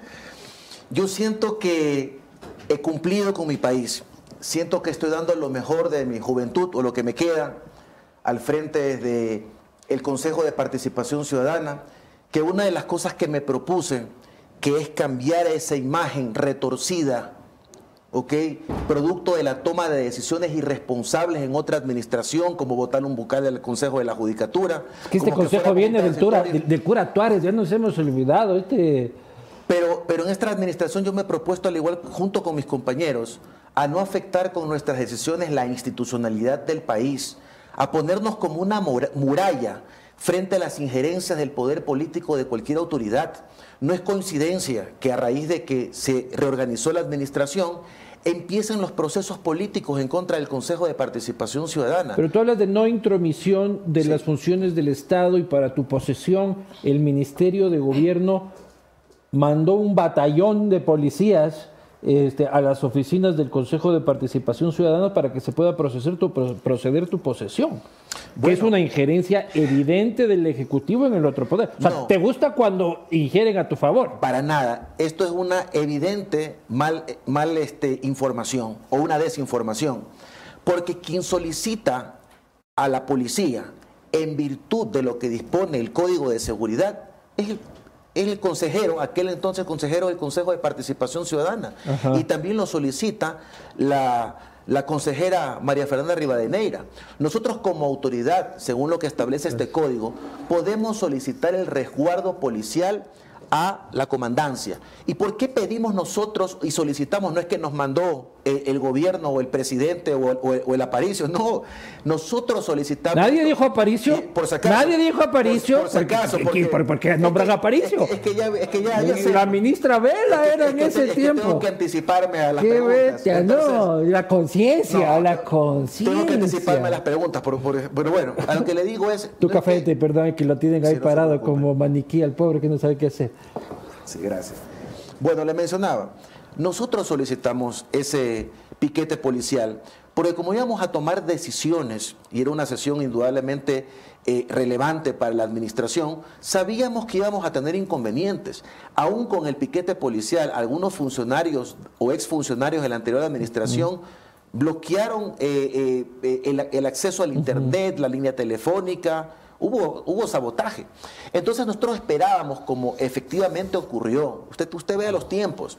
Yo siento que he cumplido con mi país. Siento que estoy dando lo mejor de mi juventud o lo que me queda al frente de el Consejo de Participación Ciudadana, que una de las cosas que me propuse, que es cambiar esa imagen retorcida ¿ok? Producto de la toma de decisiones irresponsables en otra administración, como votar un bucal del Consejo de la Judicatura. que este consejo viene del, tura, del, cura Tuárez, ya nos hemos olvidado. Este... Pero, pero en esta administración yo me he propuesto, al igual junto con mis compañeros, a no afectar con nuestras decisiones la institucionalidad del país, a ponernos como una muralla frente a las injerencias del poder político de cualquier autoridad. No es coincidencia que a raíz de que se reorganizó la administración, empiecen los procesos políticos en contra del Consejo de Participación Ciudadana. Pero tú hablas de no intromisión de las funciones del Estado y para tu posesión el Ministerio de Gobierno mandó un batallón de policías este, a las oficinas del Consejo de Participación Ciudadana para que se pueda proceder tu, proceder tu posesión. es una injerencia evidente del Ejecutivo en el otro poder. O sea, ¿te gusta cuando ingieren a tu favor? Para nada. Esto es una evidente mal, mal este, información o una desinformación. Porque quien solicita a la policía en virtud de lo que dispone el Código de Seguridad es el el consejero, aquel entonces consejero del Consejo de Participación Ciudadana. Y también lo solicita la, la consejera María Fernanda Rivadeneira. Nosotros como autoridad, según lo que establece este código, podemos solicitar el resguardo policial a la comandancia. ¿Y por qué pedimos nosotros y solicitamos? No es que nos mandó el, gobierno o el presidente o, el Aparicio, no. Nosotros solicitamos. ¿Nadie dijo Aparicio? Eh, por si acaso, Nadie dijo Aparicio. Por, si acaso. ¿Por qué nombran a Aparicio? Es que, ya, es que ya, La ministra Vela era en ese tiempo. Tengo que anticiparme a las qué preguntas. Bestia, no, la conciencia, la conciencia. Tengo que anticiparme a las preguntas, pero, bueno, a lo que le digo es. Tu café, te perdón, que lo tienen ahí parado como maniquí al pobre que no sabe qué hacer. Sí, gracias. Bueno, le mencionaba, nosotros solicitamos ese piquete policial porque como íbamos a tomar decisiones, y era una sesión indudablemente eh, relevante para la administración, sabíamos que íbamos a tener inconvenientes. Aún con el piquete policial, algunos funcionarios o exfuncionarios de la anterior administración bloquearon eh, eh, el, acceso al Internet, la línea telefónica, hubo, hubo sabotaje. Entonces nosotros esperábamos, como efectivamente ocurrió, usted, usted vea los tiempos,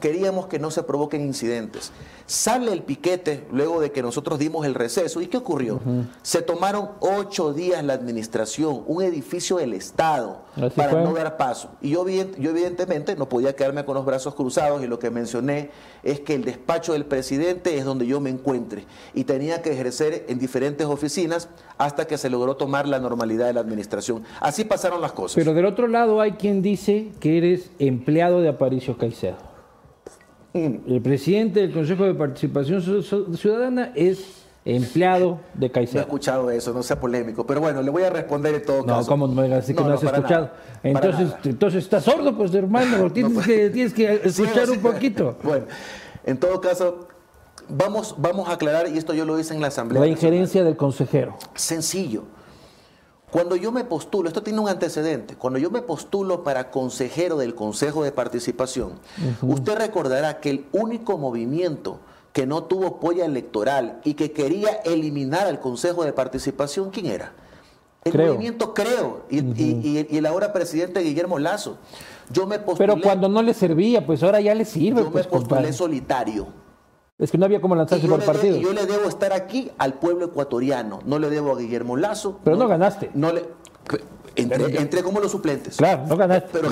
queríamos que no se provoquen incidentes. Sale el piquete luego de que nosotros dimos el receso. ¿Y qué ocurrió? Se tomaron ocho días la administración, un edificio del Estado, para no dar paso. Y yo, yo evidentemente no podía quedarme con los brazos cruzados y lo que mencioné es que el despacho del presidente es donde yo me encuentre y tenía que ejercer en diferentes oficinas hasta que se logró tomar la normalidad de la administración. Así pasaron las cosas. Pero del otro lado hay quien dice que eres empleado de Aparicio Caicedo. Mm. El presidente del Consejo de Participación Ciudadana es empleado de Caicedo. No he escuchado eso, no sea polémico, pero bueno, le voy a responder en todo caso. No, ¿cómo no me decir que no, has escuchado? entonces, entonces estás sordo, pues hermano, tienes, que, tienes que escuchar un poquito. [LAUGHS] Bueno, en todo caso, vamos, vamos a aclarar, y esto yo lo hice en la Asamblea. La injerencia del consejero. Sencillo. Cuando yo me postulo, esto tiene un antecedente, cuando yo me postulo para consejero del Consejo de Participación, usted recordará que el único movimiento que no tuvo polla electoral y que quería eliminar al Consejo de Participación, ¿quién era? El movimiento Creo y, el ahora presidente Guillermo Lazo. Yo me postulé, Pero cuando no le servía, pues ahora ya le sirve. Yo me pues, postulé solitario. Es que no había como lanzarse por partido. yo le debo estar aquí al pueblo ecuatoriano, no le debo a Guillermo Lazo. Pero no, ganaste. No le, entré, como los suplentes. Claro, no ganaste. Pero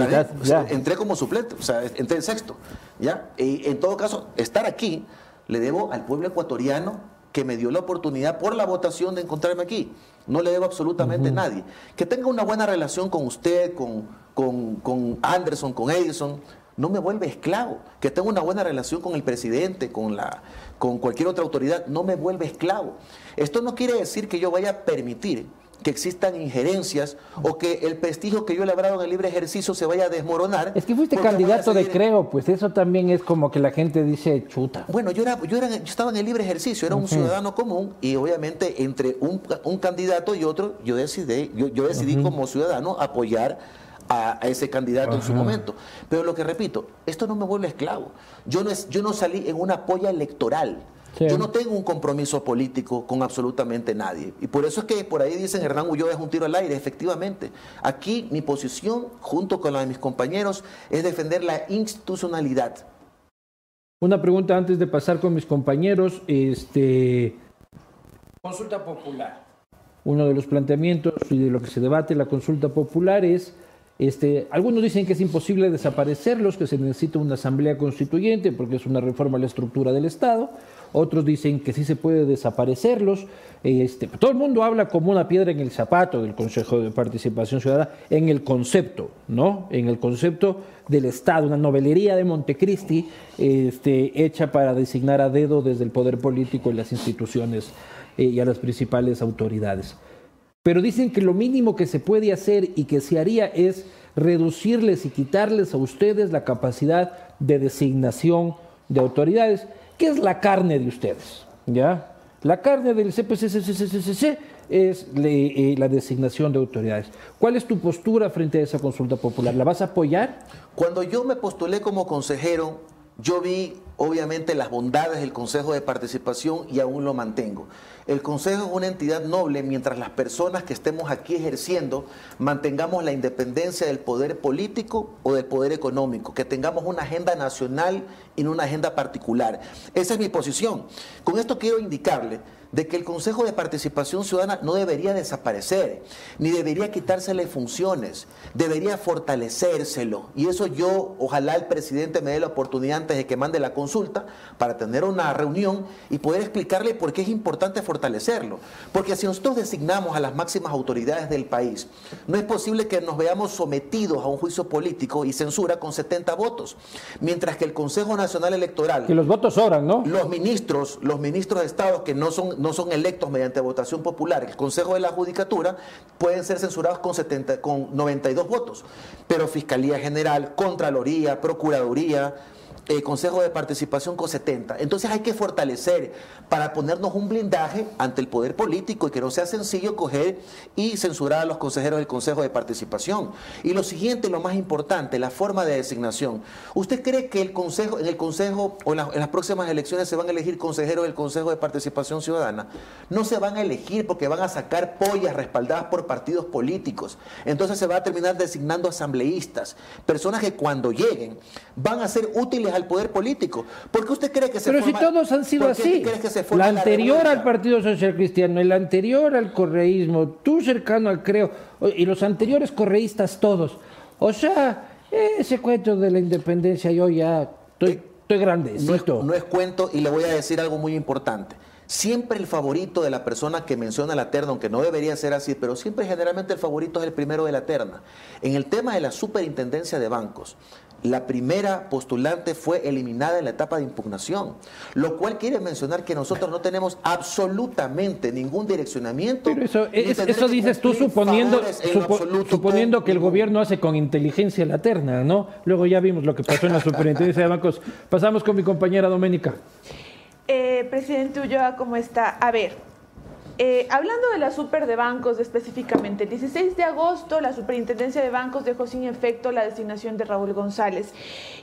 entré como suplente, o sea, entré en sexto. ¿ya? Y en todo caso, estar aquí le debo al pueblo ecuatoriano que me dio la oportunidad por la votación de encontrarme aquí. No le debo absolutamente a nadie. Que tenga una buena relación con usted, con, con, con Anderson, con Edison, no me vuelve esclavo. Que tenga una buena relación con el presidente, con, la, con cualquier otra autoridad, no me vuelve esclavo. Esto no quiere decir que yo vaya a permitir que existan injerencias o que el prestigio que yo he labrado en el libre ejercicio se vaya a desmoronar. Es que fuiste candidato de creo, pues eso también es como que la gente dice chuta. Bueno, yo, era, yo, era, yo estaba en el libre ejercicio, era un ciudadano común y obviamente entre un, un, candidato y otro yo decidí, yo, yo decidí como ciudadano apoyar a, ese candidato en su momento. Pero lo que repito, esto no me vuelve esclavo. Yo no, es, yo no salí en una polla electoral. Yo no tengo un compromiso político con absolutamente nadie. Y por eso es que por ahí dicen Hernán Ulloa es un tiro al aire. Efectivamente, aquí mi posición, junto con la de mis compañeros, es defender la institucionalidad. Una pregunta antes de pasar con mis compañeros. Este, consulta popular. Uno de los planteamientos y de lo que se debate la consulta popular es este, algunos dicen que es imposible desaparecerlos, que se necesita una asamblea constituyente porque es una reforma a la estructura del Estado. Otros dicen que sí se puede desaparecerlos. Este, todo el mundo habla como una piedra en el zapato del Consejo de Participación Ciudadana en el concepto, ¿no? En el concepto del Estado, una novelería de Montecristi este, hecha para designar a dedo desde el poder político y las instituciones eh, y a las principales autoridades pero dicen que lo mínimo que se puede hacer y que se haría es reducirles y quitarles a ustedes la capacidad de designación de autoridades, que es la carne de ustedes, ¿ya? La carne del CPCCCCC es eh, la designación de autoridades. ¿Cuál es tu postura frente a esa consulta popular? ¿La vas a apoyar? Cuando yo me postulé como consejero, yo vi obviamente las bondades del Consejo de Participación y aún lo mantengo. El Consejo es una entidad noble mientras las personas que estemos aquí ejerciendo mantengamos la independencia del poder político o del poder económico, que tengamos una agenda nacional y no una agenda particular. Esa es mi posición. Con esto quiero indicarle de que el Consejo de Participación Ciudadana no debería desaparecer, ni debería quitársele funciones, debería fortalecérselo. Y eso yo, ojalá el presidente me dé la oportunidad antes de que mande la consulta para tener una reunión y poder explicarle por qué es importante fortalecerlo. Porque si nosotros designamos a las máximas autoridades del país, no es posible que nos veamos sometidos a un juicio político y censura con 70 votos, mientras que el Consejo Nacional Electoral... Que los votos sobran, ¿no? Los ministros, los ministros de Estado que no son no son electos mediante votación popular, el Consejo de la Judicatura, pueden ser censurados con, 70, con 92 votos. Pero Fiscalía General, Contraloría, Procuraduría, eh, Consejo de Participación con 70. Entonces hay que fortalecer para ponernos un blindaje ante el poder político y que no sea sencillo coger y censurar a los consejeros del Consejo de Participación. Y lo siguiente, lo más importante, la forma de designación. ¿Usted cree que el Consejo, en el Consejo o en las próximas elecciones se van a elegir consejeros del Consejo de Participación Ciudadana? No se van a elegir porque van a sacar pollas respaldadas por partidos políticos. Entonces se va a terminar designando asambleístas, personas que cuando lleguen van a ser útiles al poder político. ¿Por qué usted cree que se Pero si todos han sido ¿por qué así. La anterior al Partido Social Cristiano, el anterior al correísmo, tú cercano al creo, y los anteriores correístas todos. O sea, ese cuento de la independencia yo ya estoy, estoy No es, no es cuento y le voy a decir algo muy importante. Siempre el favorito de la persona que menciona la terna, aunque no debería ser así, pero siempre generalmente el favorito es el primero de la terna. En el tema de la superintendencia de bancos, la primera postulante fue eliminada en la etapa de impugnación, lo cual quiere mencionar que nosotros no tenemos absolutamente ningún direccionamiento. Pero eso, es- dices tú suponiendo, supo- suponiendo que el gobierno hace con inteligencia la terna, ¿no? Luego ya vimos lo que pasó en la superintendencia de bancos. Pasamos con mi compañera Doménica. Eh, presidente Ulloa, ¿cómo está? A ver, eh, hablando de la super de bancos específicamente, el 16 de agosto la superintendencia de bancos dejó sin efecto la designación de Raúl González.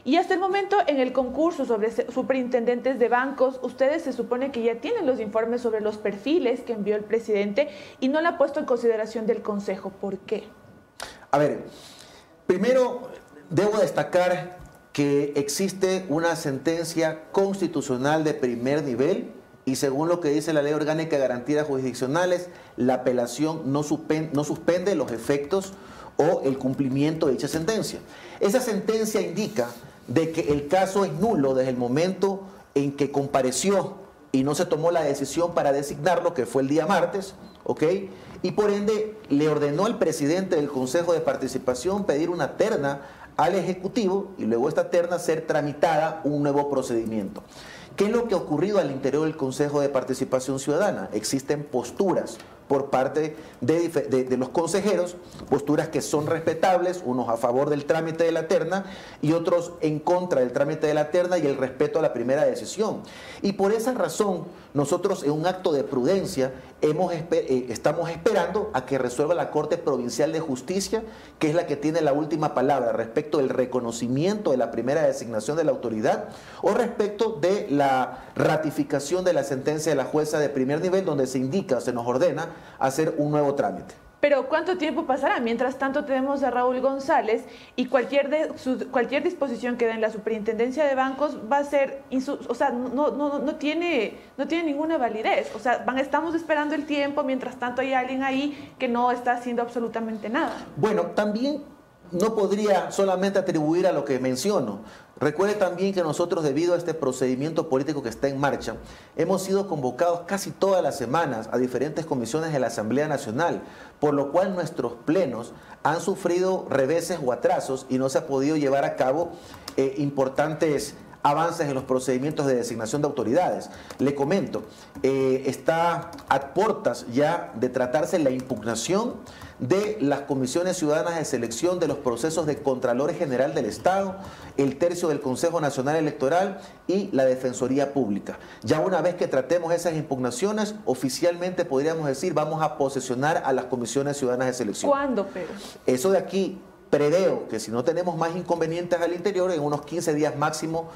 Y hasta el momento en el concurso sobre superintendentes de bancos, ustedes se supone que ya tienen los informes sobre los perfiles que envió el presidente y no la ha puesto en consideración del Consejo. ¿Por qué? A ver, primero debo destacar que existe una sentencia constitucional de primer nivel y según lo que dice la Ley Orgánica de Garantías Jurisdiccionales, la apelación no, suspen- no suspende los efectos o el cumplimiento de dicha sentencia. Esa sentencia indica de que el caso es nulo desde el momento en que compareció y no se tomó la decisión para designarlo, que fue el día martes, ¿ok? Y por ende le ordenó al presidente del Consejo de Participación pedir una terna al Ejecutivo y luego esta terna ser tramitada un nuevo procedimiento. ¿Qué es lo que ha ocurrido al interior del Consejo de Participación Ciudadana? Existen posturas por parte de, de los consejeros, posturas que son respetables, unos a favor del trámite de la terna y otros en contra del trámite de la terna y el respeto a la primera decisión. Y por esa razón, nosotros en un acto de prudencia hemos eh, estamos esperando a que resuelva la Corte Provincial de Justicia, que es la que tiene la última palabra respecto del reconocimiento de la primera designación de la autoridad o respecto de la ratificación de la sentencia de la jueza de primer nivel, donde se indica, se nos ordena hacer un nuevo trámite. Pero ¿cuánto tiempo pasará? Mientras tanto tenemos a Raúl González y cualquier, de, cualquier disposición que dé en la superintendencia de bancos va a ser, insu- o sea, no tiene ninguna validez. O sea, van, estamos esperando el tiempo, mientras tanto hay alguien ahí que no está haciendo absolutamente nada. Bueno, también no podría solamente atribuir a lo que menciono. Recuerde también que nosotros, debido a este procedimiento político que está en marcha, hemos sido convocados casi todas las semanas a diferentes comisiones de la Asamblea Nacional, por lo cual nuestros plenos han sufrido reveses o atrasos y no se ha podido llevar a cabo eh, importantes avances en los procedimientos de designación de autoridades. Le comento, eh, está a puertas ya de tratarse la impugnación de las comisiones ciudadanas de selección de los procesos de Contralor General del Estado, el tercio del Consejo Nacional Electoral y la Defensoría Pública. Ya una vez que tratemos esas impugnaciones, oficialmente podríamos decir vamos a posesionar a las comisiones ciudadanas de selección. ¿Cuándo, pero? Eso de aquí preveo que si no tenemos más inconvenientes al interior, en unos 15 días máximo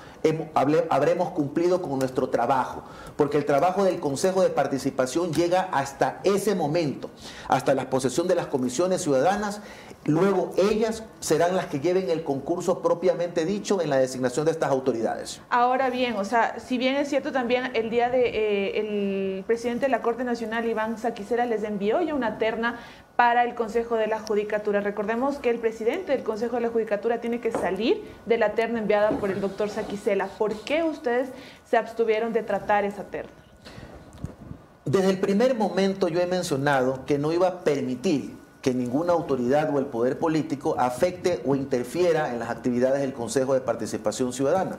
habremos cumplido con nuestro trabajo, porque el trabajo del Consejo de Participación llega hasta ese momento, hasta la posesión de las comisiones ciudadanas, luego ellas serán las que lleven el concurso propiamente dicho en la designación de estas autoridades. Ahora bien, o sea, si bien es cierto también el día de eh, el presidente de la Corte Nacional, Iván Saquicera, les envió ya una terna para el Consejo de la Judicatura. Recordemos que el presidente del Consejo de la Judicatura tiene que salir de la terna enviada por el doctor Saquicela. ¿Por qué ustedes se abstuvieron de tratar esa terna? Desde el primer momento yo he mencionado que no iba a permitir que ninguna autoridad o el poder político afecte o interfiera en las actividades del Consejo de Participación Ciudadana.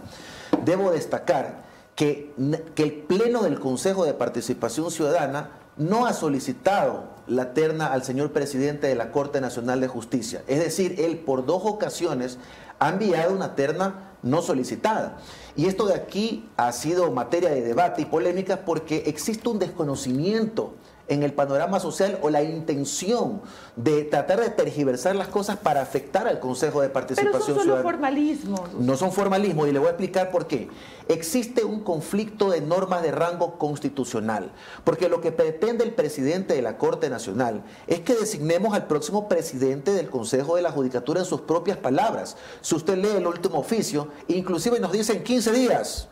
Debo destacar que, que el Pleno del Consejo de Participación Ciudadana no ha solicitado la terna al señor presidente de la Corte Nacional de Justicia. Es decir, él por dos ocasiones ha enviado una terna no solicitada. Y esto de aquí ha sido materia de debate y polémica porque existe un desconocimiento en el panorama social o la intención de tratar de tergiversar las cosas para afectar al Consejo de Participación Pero son solo Ciudadana. formalismos. No son formalismos y le voy a explicar por qué. Existe un conflicto de normas de rango constitucional, porque lo que pretende el presidente de la Corte Nacional es que designemos al próximo presidente del Consejo de la Judicatura en sus propias palabras. Si usted lee el último oficio, inclusive nos dicen 15 días.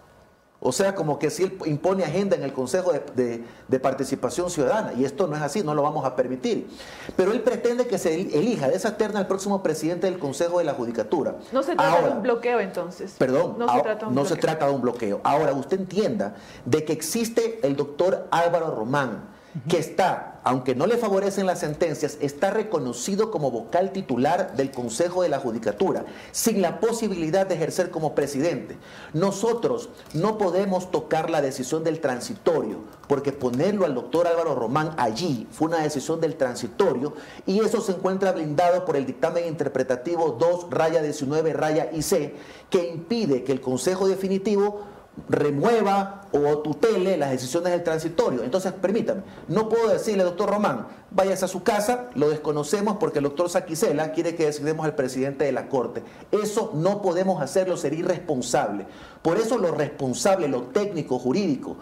O sea, como que si él impone agenda en el Consejo de, de- de Participación Ciudadana, y esto no es así, no lo vamos a permitir. Pero él pretende que se elija de esa terna al próximo presidente del Consejo de la Judicatura. No se trata de un bloqueo entonces. Perdón, No se trata no se trata de un bloqueo. Ahora, usted entienda de que existe el doctor Álvaro Román, que está, aunque no le favorecen las sentencias, está reconocido como vocal titular del Consejo de la Judicatura, sin la posibilidad de ejercer como presidente. Nosotros no podemos tocar la decisión del transitorio, porque ponerlo al doctor Álvaro Román allí fue una decisión del transitorio y eso se encuentra blindado por el dictamen interpretativo 2 raya 19 raya IC, que impide que el Consejo Definitivo remueva o tutele las decisiones del transitorio. Entonces, permítame, no puedo decirle, doctor Román, váyase a su casa, lo desconocemos porque el doctor Saquicela quiere que designemos al presidente de la Corte. Eso no podemos hacerlo, sería irresponsable. Por eso lo responsable, lo técnico, jurídico,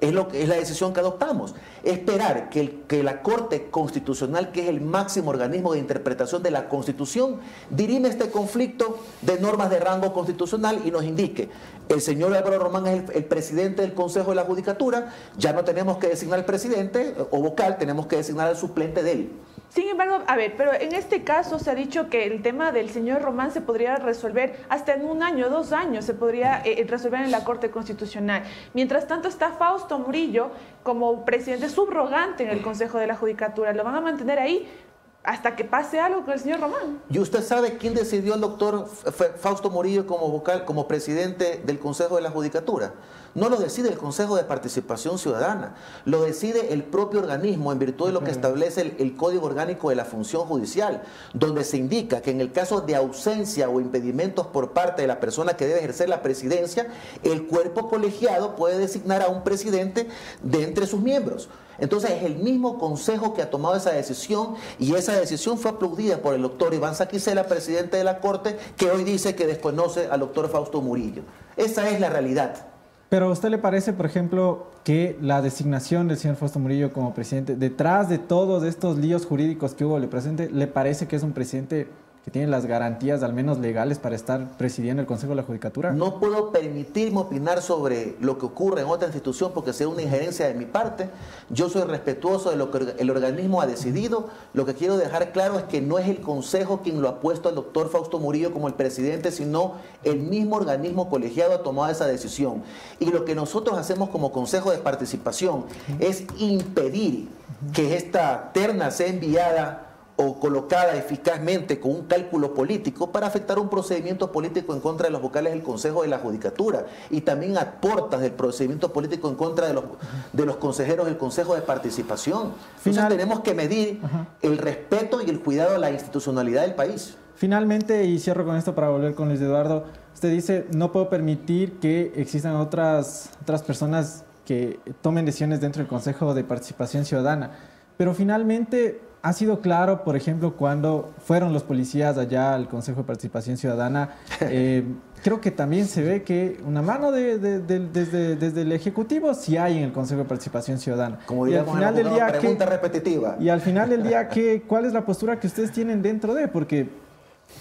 es, lo que, es la decisión que adoptamos. Esperar que, el- que la Corte Constitucional, que es el máximo organismo de interpretación de la Constitución, dirime este conflicto de normas de rango constitucional y nos indique, el señor Álvaro Román es el, el presidente del Consejo de la Judicatura, ya no tenemos que designar al presidente o vocal, tenemos que designar al suplente de él. Sin embargo, a ver, pero en este caso se ha dicho que el tema del señor Román se podría resolver hasta en un año, dos años, se podría eh, resolver en la Corte Constitucional. Mientras tanto está Fausto Murillo como presidente subrogante en el Consejo de la Judicatura. Lo van a mantener ahí hasta que pase algo con el señor Román. ¿Y usted sabe quién decidió al doctor Fausto Murillo como vocal, como presidente del Consejo de la Judicatura? No lo decide el Consejo de Participación Ciudadana, lo decide el propio organismo en virtud de lo que establece el, el Código Orgánico de la Función Judicial, donde se indica que en el caso de ausencia o impedimentos por parte de la persona que debe ejercer la presidencia, el cuerpo colegiado puede designar a un presidente de entre sus miembros. Entonces es el mismo consejo que ha tomado esa decisión y esa decisión fue aplaudida por el doctor Iván Saquicela, presidente de la Corte, que hoy dice que desconoce al doctor Fausto Murillo. Esa es la realidad. Pero a usted le parece, por ejemplo, que la designación del señor Fausto Murillo como presidente, detrás de todos estos líos jurídicos que hubo, le, presente, le parece que es un presidente que tiene las garantías, al menos legales, para estar presidiendo el Consejo de la Judicatura? No puedo permitirme opinar sobre lo que ocurre en otra institución porque sería una injerencia de mi parte. Yo soy respetuoso de lo que el organismo ha decidido. Lo que quiero dejar claro es que no es el Consejo quien lo ha puesto al doctor Fausto Murillo como el presidente, sino el mismo organismo colegiado ha tomado esa decisión. Y lo que nosotros hacemos como Consejo de Participación es impedir que esta terna sea enviada o colocada eficazmente con un cálculo político para afectar un procedimiento político en contra de los vocales del Consejo de la Judicatura y también aportas del procedimiento político en contra de los, de los consejeros del Consejo de Participación. Entonces tenemos que medir el respeto y el cuidado a la institucionalidad del país. Finalmente, y cierro con esto para volver con Luis Eduardo, usted dice, no puedo permitir que existan otras, otras personas que tomen decisiones dentro del Consejo de Participación Ciudadana. Pero finalmente ha sido claro, por ejemplo, cuando fueron los policías allá al Consejo de Participación Ciudadana, [LAUGHS] eh, creo que también se ve que una mano de- de- de- desde, desde el Ejecutivo sí hay en el Consejo de Participación Ciudadana. Como y al final del día, pregunta ¿qué- repetitiva. y al final del día, [LAUGHS] ¿qué, ¿cuál es la postura que ustedes tienen dentro de? Porque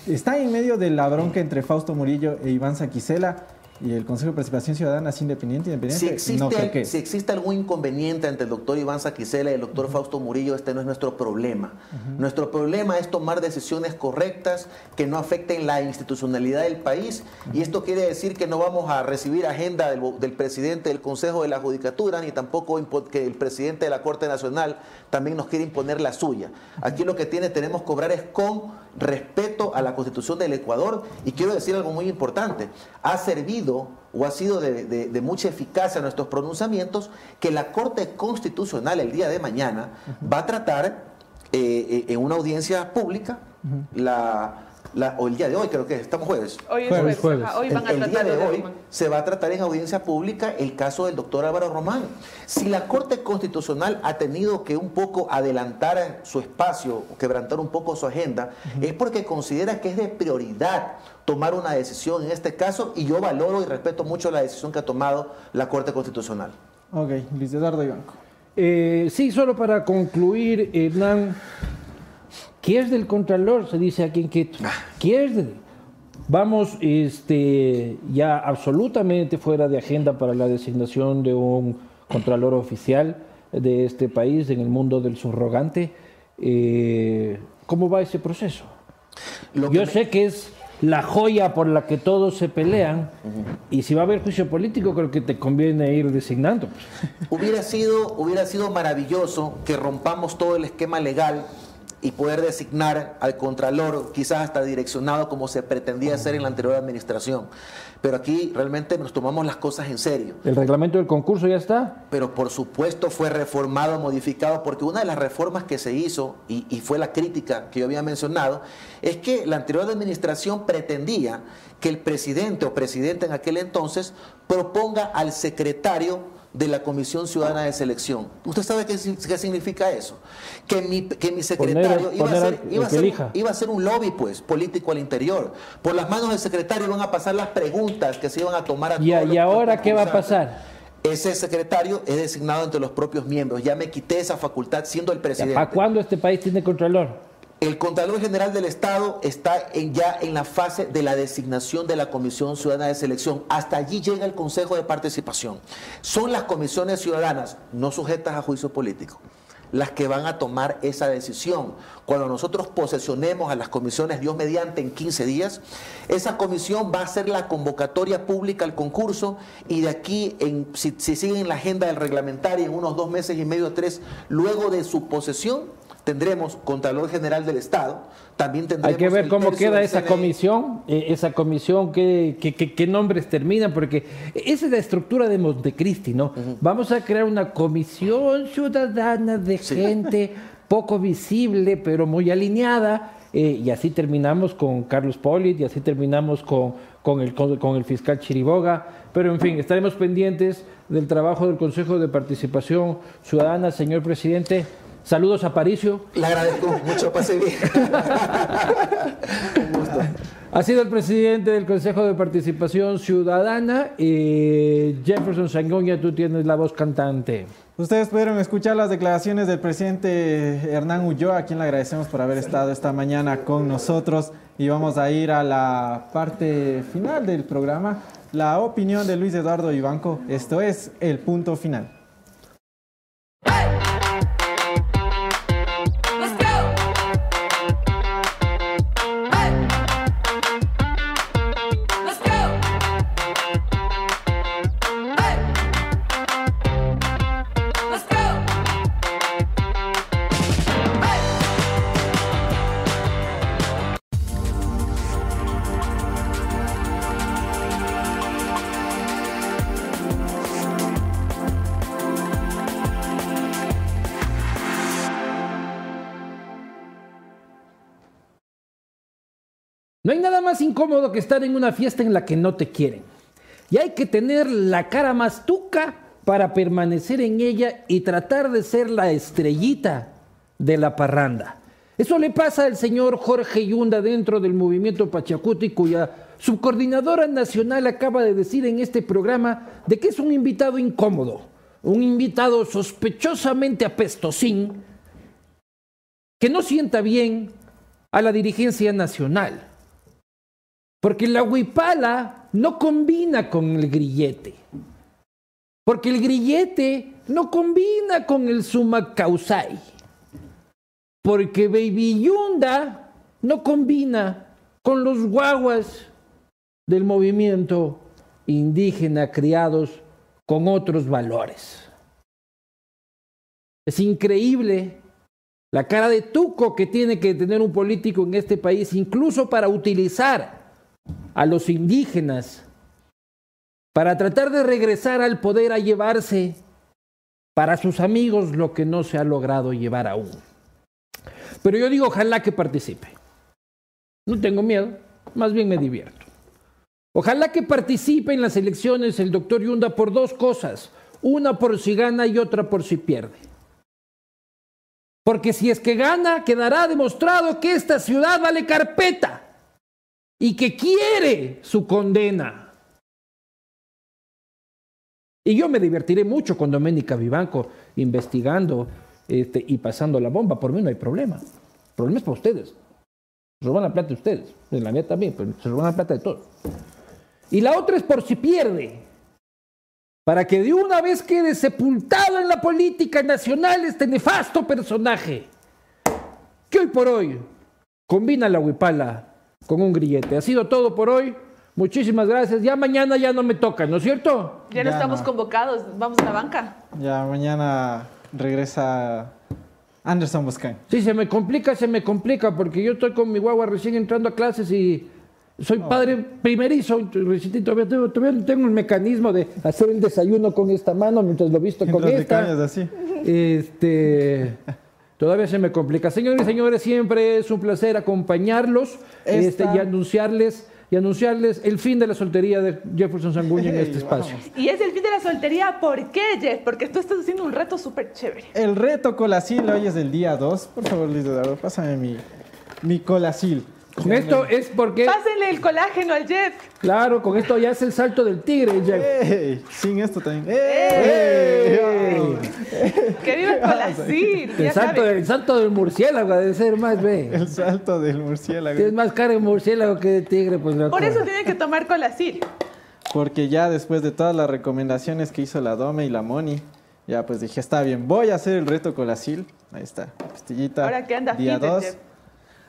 está en medio de la bronca entre Fausto Murillo e Iván Saquicela y el Consejo de Participación Ciudadana es independiente, Si independiente. existe, no creo que. si existe algún inconveniente entre el doctor Iván Saquicela y el doctor Fausto Murillo, este no es nuestro problema. Nuestro problema es tomar decisiones correctas que no afecten la institucionalidad del país y esto quiere decir que no vamos a recibir agenda del, del presidente del Consejo de la Judicatura ni tampoco que el presidente de la Corte Nacional también nos quiere imponer la suya. Aquí lo que tiene, tenemos que cobrar es con respeto a la Constitución del Ecuador y quiero decir algo muy importante. Ha servido o ha sido de, de- de mucha eficacia nuestros pronunciamientos que la Corte Constitucional el día de mañana va a tratar eh, eh, en una audiencia pública la la- o el día de hoy creo que estamos jueves. Hoy es Jueves, jueves. jueves. ajá, Hoy El- van a el, día de hoy Román. se va a tratar en audiencia pública el caso del doctor Álvaro Román. Si la Corte Constitucional ha tenido que un poco adelantar su espacio, quebrantar un poco su agenda, es porque considera que es de prioridad tomar una decisión en este caso y yo valoro y respeto mucho la decisión que ha tomado la Corte Constitucional. Ok, Luis Eduardo Ibanco. Eh, sí, solo para concluir, Hernán, ¿qué es del Contralor? Se dice aquí en Quito. ¿Qué es del? Vamos este, ya absolutamente fuera de agenda para la designación de un Contralor oficial de este país en el mundo del subrogante. Eh, ¿Cómo va ese proceso? Lo que Yo me- sé que es la joya por la que todos se pelean y si va a haber juicio político creo que te conviene ir designando. Hubiera sido, hubiera sido maravilloso que rompamos todo el esquema legal y poder designar al Contralor, quizás hasta direccionado como se pretendía hacer en la anterior administración. Pero aquí realmente nos tomamos las cosas en serio. ¿El reglamento del concurso ya está? Pero por supuesto fue reformado, modificado, porque una de las reformas que se hizo, y, y fue la crítica que yo había mencionado, es que la anterior administración pretendía que el presidente o presidente en aquel entonces proponga al secretario de la Comisión Ciudadana de Selección. ¿Usted sabe qué, si- qué significa eso? Que mi, que mi secretario Poner- iba, a ser, iba, a ser, elija. iba a ser un lobby pues, político al interior. Por las manos del secretario iban a pasar las preguntas que se iban a tomar a ¿Y, todos y ahora qué va a pasar? Ese secretario es designado entre los propios miembros. Ya me quité esa facultad siendo el presidente. ¿Para cuándo este país tiene Contralor? El Contralor General del Estado está ya en la fase de la designación de la Comisión Ciudadana de Selección. Hasta allí llega el Consejo de Participación. Son las comisiones ciudadanas, no sujetas a juicio político, las que van a tomar esa decisión. Cuando nosotros posesionemos a las comisiones, Dios mediante, en 15 días, esa comisión va a hacer la convocatoria pública al concurso y de aquí, en, si, si siguen la agenda del reglamentario, en unos dos meses y medio, tres, luego de su posesión, tendremos Contralor General del Estado, también tendremos... Hay que ver cómo queda del esa comisión, eh, esa comisión, qué, qué- qué- qué nombres terminan, porque esa es la estructura de Montecristi, ¿no? Vamos a crear una comisión ciudadana de gente [LAUGHS] poco visible, pero muy alineada, eh, y así terminamos con Carlos Polit, y así terminamos con, con, el, con, con el fiscal Chiriboga, pero en fin, estaremos pendientes del trabajo del Consejo de Participación Ciudadana, señor presidente. Saludos a Paricio. Le agradezco mucho, pase bien. [LAUGHS] Ha sido el presidente del Consejo de Participación Ciudadana. Jefferson Sangoña, tú tienes la voz cantante. Ustedes pudieron escuchar las declaraciones del presidente Hernán Ulloa, a quien le agradecemos por haber estado esta mañana con nosotros. Y vamos a ir a la parte final del programa, la opinión de Luis Eduardo Ibanco. Esto es el punto final. No hay nada más incómodo que estar en una fiesta en la que no te quieren. Y hay que tener la cara más tuca para permanecer en ella y tratar de ser la estrellita de la parranda. Eso le pasa al señor Jorge Yunda dentro del movimiento Pachacuti, cuya subcoordinadora nacional acaba de decir en este programa de que es un invitado incómodo, un invitado sospechosamente apestosín, que no sienta bien a la dirigencia nacional. Porque la huipala no combina con el grillete. Porque el grillete no combina con el sumacausai. Porque Baby Yunda no combina con los guaguas del movimiento indígena criados con otros valores. Es increíble la cara de tuco que tiene que tener un político en este país, incluso para utilizar a los indígenas, para tratar de regresar al poder a llevarse para sus amigos lo que no se ha logrado llevar aún. Pero yo digo, ojalá que participe. No tengo miedo, más bien me divierto. Ojalá que participe en las elecciones el doctor Yunda por dos cosas. Una por si gana y otra por si pierde. Porque si es que gana, quedará demostrado que esta ciudad vale carpeta y que quiere su condena. Y yo me divertiré mucho con Doménica Vivanco investigando este, y pasando la bomba. Por mí no hay problema. El problema es para ustedes. Se roban la plata de ustedes. En la mía también, pero se roban la plata de todos. Y la otra es por si pierde. Para que de una vez quede sepultado en la política nacional este nefasto personaje. Que hoy por hoy combina la huipala con un grillete. Ha sido todo por hoy. Muchísimas gracias. Ya mañana ya no me toca, ¿no es cierto? Ya no Ya estamos no. convocados, vamos a la banca. Ya mañana regresa Anderson Boscan. Sí, se me complica, se me complica, porque yo estoy con mi guagua recién entrando a clases y soy padre primerizo, recién todavía tengo, todavía no tengo el mecanismo de hacer el desayuno con esta mano mientras lo visto con Mientras esta. cambias así. Este, [LAUGHS] todavía se me complica. Señores y señores, siempre es un placer acompañarlos este, y anunciarles y anunciarles el fin de la soltería de Jefferson Sanguña en este espacio. Y es el fin de la soltería, ¿por qué, Jeff? Porque tú estás haciendo un reto súper chévere. El reto Colacil hoy es del día 2. Por favor, Luis Eduardo, pásame mi, mi Colacil. Con esto es porque, Pásenle el colágeno al Jeff. claro, con esto ya es el salto del tigre, Jeff. ¡Ey! Sin esto también. ¡Ey! ¡Ey! Que viva el [LAUGHS] colacil. El salto, del, salto del murciélago debe ser más, ve. El salto del murciélago. Tienes más cara de murciélago que de tigre, pues loco. Por eso tienen que tomar colacil. Porque ya después de todas las recomendaciones que hizo la Dome y la Moni, ya pues dije, está bien, voy a hacer el reto Colacil. Ahí está, pastillita. Ahora que anda día fit el 2. Jeff.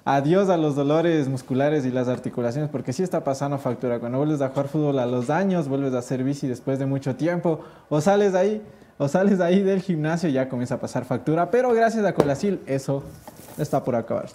Adiós a los dolores musculares y las articulaciones, porque sí está pasando factura. Cuando vuelves a jugar fútbol a los años, vuelves a hacer bici después de mucho tiempo, o sales de ahí, o sales de ahí del gimnasio y ya comienza a pasar factura. Pero gracias a Colacil, eso está por acabar.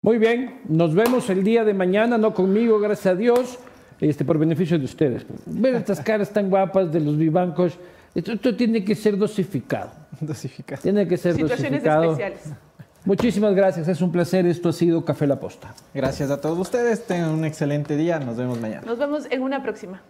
Muy bien, nos vemos el día de mañana, no conmigo, gracias a Dios, este, por beneficio de ustedes. Ver estas [LAUGHS] caras tan guapas de los vivancos, esto, esto tiene que ser dosificado. Dosificado. Tiene que ser Situaciones dosificado. especiales. Muchísimas gracias, es un placer. Esto ha sido Café La Posta. Gracias a todos ustedes, tengan un excelente día, nos vemos mañana. Nos vemos en una próxima.